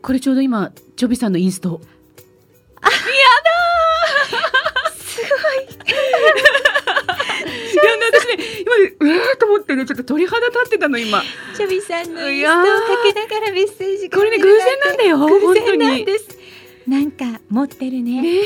これちょうど今チョビさんのインスト。いやね私ね今うわーと思ってねちょっと鳥肌立ってたの今。チョビさんのインスいやートをかけながらメッセージこれね偶然なんだよ偶然本当に。なんです。なんか持ってるね。ねえ。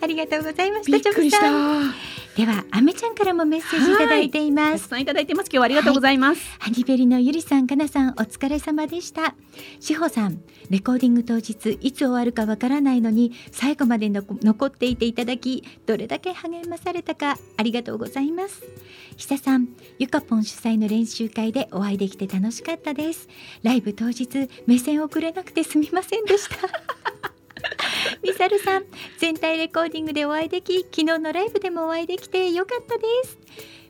[laughs] ありがとうございましびたチョっくりした。ビさんではあめちゃんからもメッセージいただいていますたくさんいただいてます。今日はありがとうございます。ハニベリのゆりさん、かなさん、お疲れ様でした。しほさん、レコーディング当日、いつ終わるかわからないのに、最後までの残っていていただき、どれだけ励まされたか、ありがとうございます。ひささん、ゆかぽん主催の練習会でお会いできて楽しかったです。ライブ当日、目線をくれなくてすみませんでした。ミサルさん、全体レコーディングでお会いでき、昨日のライブでもお会いできてよかったです。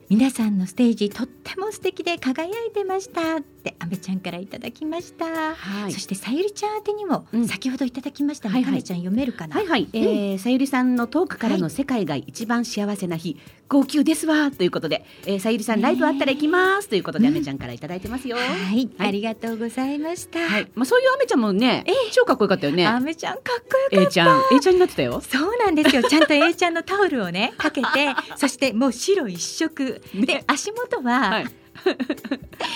皆さんのステージとっても素敵で輝いてましたってあめちゃんからいただきました、はい。そしてさゆりちゃん宛てにもうん。先ほどいただきました。ね、はいはい。かなちゃん読めるかな？はいはい、えー。さゆりさんのトークからの世界が一番幸せな日、号泣ですわということで、えーさゆりさん、ねライブあったら行きます。ということで、うん。あめちゃんからいただいてますよ。はい、はい。ありがとうございました、はい、まあそういうあめちゃんもね、超かっこよかったよね。あめちゃんかっこよか A った。ちゃん、A ちゃんになってたよ。そうなんですよ。[laughs] ちゃんと A ちゃんのタオルをねかけて [laughs] そしてもう白一色、でね足元は、はい。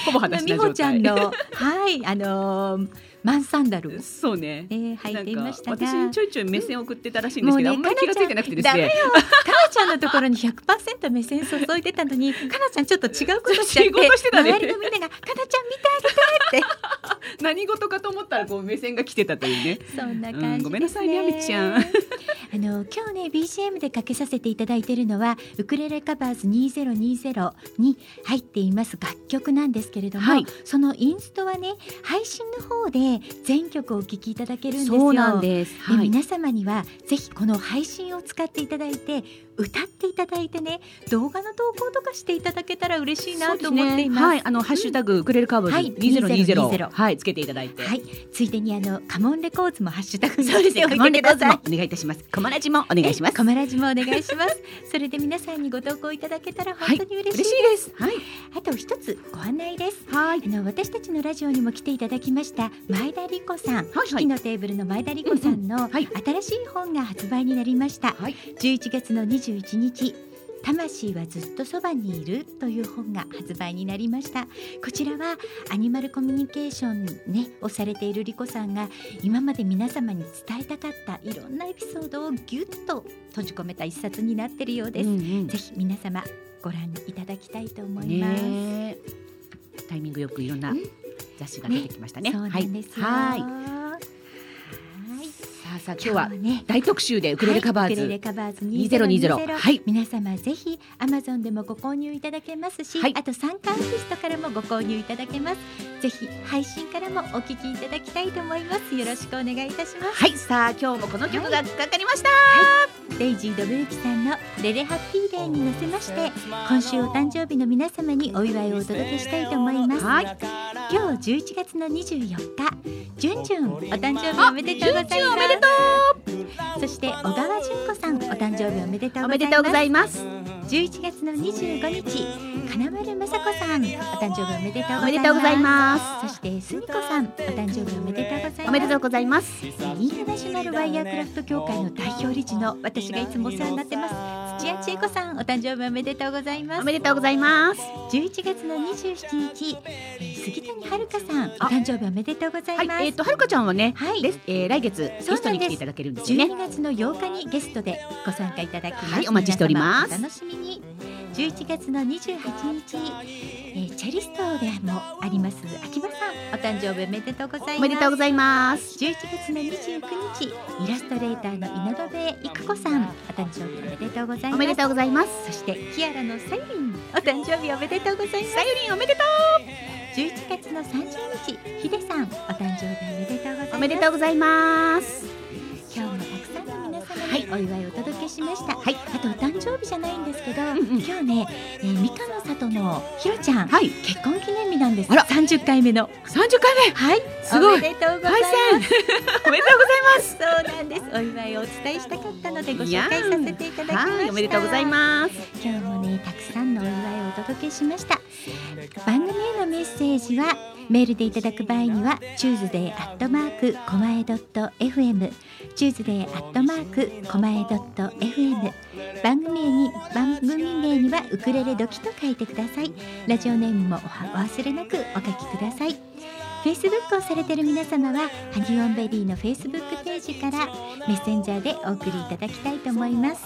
ほぼあの裸足な状態。美穂ちゃんのはいあのーマンサンダル、そうね。えー、履いていました私にちょいちょい目線を送ってたらしいんですけど、もうねあんまり気がついてなくてですね。かなちゃんのところに100%目線注いでたのにかなちゃんちょっと違うことしちゃってしてたね。周りのみんなが「かなちゃん見てあげて」って。[laughs] 何事かと思ったらこう目線が来てたというね。そんな感じね。うんごめんなさいねあめちゃん。[laughs] あの今日ね BGM でかけさせていただいているのはウクレレカバーズ2020に入っています楽曲なんですけれども、はい。そのインストはね配信の方で全曲お聴きいただけるんですよ。そうなんです。はい。皆様にはぜひこの配信を使っていただいて歌っていただいてね動画の投稿とかしていただけたら嬉しいなと思っています。はい、あのハッシュタグウクレレカーボゼロ二ゼロ2020はいつけていただいて。はい、ついでにあのカモンレコーズもハッシュタグにそうですね。カモンレ。コーズもお願いいたします。コマラジもお願いします。コマラジもお願いします。それで皆さんにご投稿いただけたら本当に嬉しいです。嬉しい。はい。あと一つご案内です。はい。あの私たちのラジオにも来ていただきました前田理子さん、はいはいのテーブルの前田理子さんのはい新しい本が発売になりました。はい。11月の21日魂はずっとそばにいるという本が発売になりました。こちらはアニマルコミュニケーションねをされているリコさんが今まで皆様に伝えたかったいろんなエピソードをギュッと閉じ込めた一冊になっているようです、うんうん。ぜひ皆様ご覧いただきたいと思います、ね。えタイミングよくいろんなうん。雑誌が出てきましたね。そうなんですよ。はい。あさあ今日はね大特集でウクレレカバはいウクレーズレカバーズ2020 2020はい。皆様ぜひ Amazon でもご購入いただけますし、はい。あと参加アーティストからもご購入いただけます。ぜひ配信からもお聞きいただきたいと思います。よろしくお願いいたします。はい。さあ今日もこの曲がかかりました。デイジー・ドブユキさんのレレハッピーデーに乗せまして今週お誕生日の皆様にお祝いをお届けしたいと思います、はい。今日11月の24日。じゅんじゅんお誕生日おめでとうございますとそして小川純子さんお誕生日おめでとうございますおめでとうございます。11月の25日金丸雅子さんお誕生日おめでとうございます。そしてすみこさんお誕生日おめでとうございますおめでとうございます。インターナショナルワイヤークラフト協会の代表理事の私がいつもお世話になってます土屋千恵子さんお誕生日おめでとうございますおめでとうございます。11月の27日、えー杉谷遥さんお誕生日おめでとうございます、はい。えっとはるかちゃんはね、はいですえー来月ゲそうなんですストに来ていただけるんですよね。12月の8日にゲストでご参加いただきます、はいお待ちしております。楽しみに。11月の28日、えーチェリストでもあります秋葉さん。お誕生日おめでとうございます。おめでとうございます。11月の29日イラストレーターの井上育子さん。お誕生日おめでとうございます。おめでとうございます。そしてキアラのさゆりんお誕生日おめでとうございます。さゆりんおめでと11月の30日ヒデさん。お誕生日おめでとうございます。う。おめでとうございます。はいにお祝いをお届けしました、はい。あとお誕生日じゃないんですけど、んうん。今日ね、えー、三日の里のひろちゃん、はい。結婚記念日なんです。あら。30回目の。三十回目。はい。すごい。おめでとうございます。[laughs] おめでとうございます。そうなんです。お祝いをお伝えしたかったのでご紹介させていただきました。はい、おめでとうございます。今日もねたくさんのお祝いをお届けしました。番組へのメッセージはメールでいただく場合には tuesday コマエ .fm tuesday コマエ .fm 番組名に番組名にはウクレレドキと書いてください。ラジオネームもお忘れなくお書きください。Facebook をされている皆様はハニオンベリーの Facebook ページからメッセンジャーでお送りいただきたいと思います。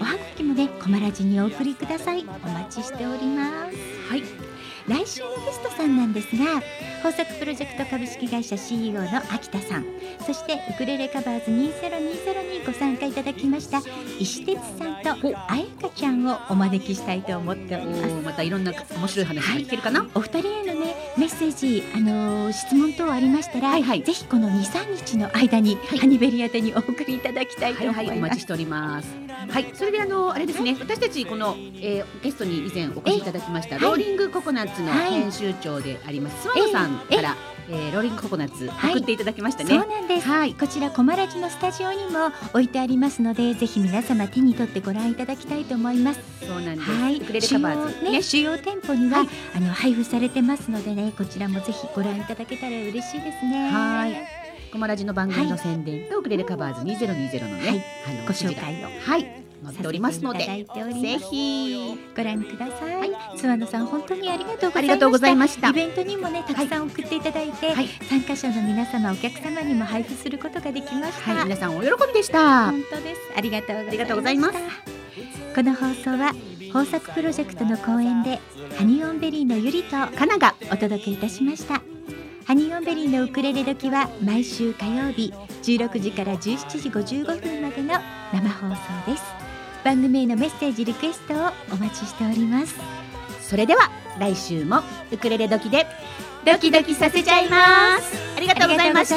おはが時もねコマラジにお送りください。お待ちしております。はい。来週のゲストさんなんですが豊作プロジェクト株式会社 CEO の秋田さんそしてウクレレカバーズ2020にご参加いただきました石鉄さんとあやかちゃんをお招きしたいと思っております。おまたいろんな面白い話が聞けるかな、お二人へのねメッセージ、あのー質問等ありましたら、はいはい。ぜひこの2、3日の間に、ハニベリ宛てにお送りいただきたいとはいはい、お思います。待ちしております。はい、それであのあれですね、私たちこの、えー、ゲストに以前お越しいただきましたえローリングココナッツのはい。編集長であります諏訪野さんから、えーローリングココナッツはい。送っていただきましたそうね。なんです、はい。こちらコマラジのスタジオにも置いてありますのでぜひ皆様手に取ってご覧いただきたいと思います。そうなんです。はい。ウクレレカバーズ。主要ね主要店舗には、はい。あの配布されてますのでねこちらもぜひご覧いただけたら嬉しいですね。はい。コマラジの番組の宣伝とウクレレカバーズ2020のね、はい。あのご紹介を。はい載っておりますのでぜひ。ご覧ください、諏訪野さん本当にありがとうございました。イベントにもねたくさん送っていただいて、はい。参加者の皆様お客様にも配布することができました、はい。皆さんお喜びでした。本当です。ありがとうございますこの放送は豊作プロジェクトの講演でハニオンベリーのゆりとカナがお届けいたしました。ハニオンベリーのウクレレ時は毎週火曜日16時から17時55分までの生放送です番組へのメッセージリクエストをお待ちしておりますそれでは来週もウクレレ時でドキドキさせちゃいます。ありがとうございました。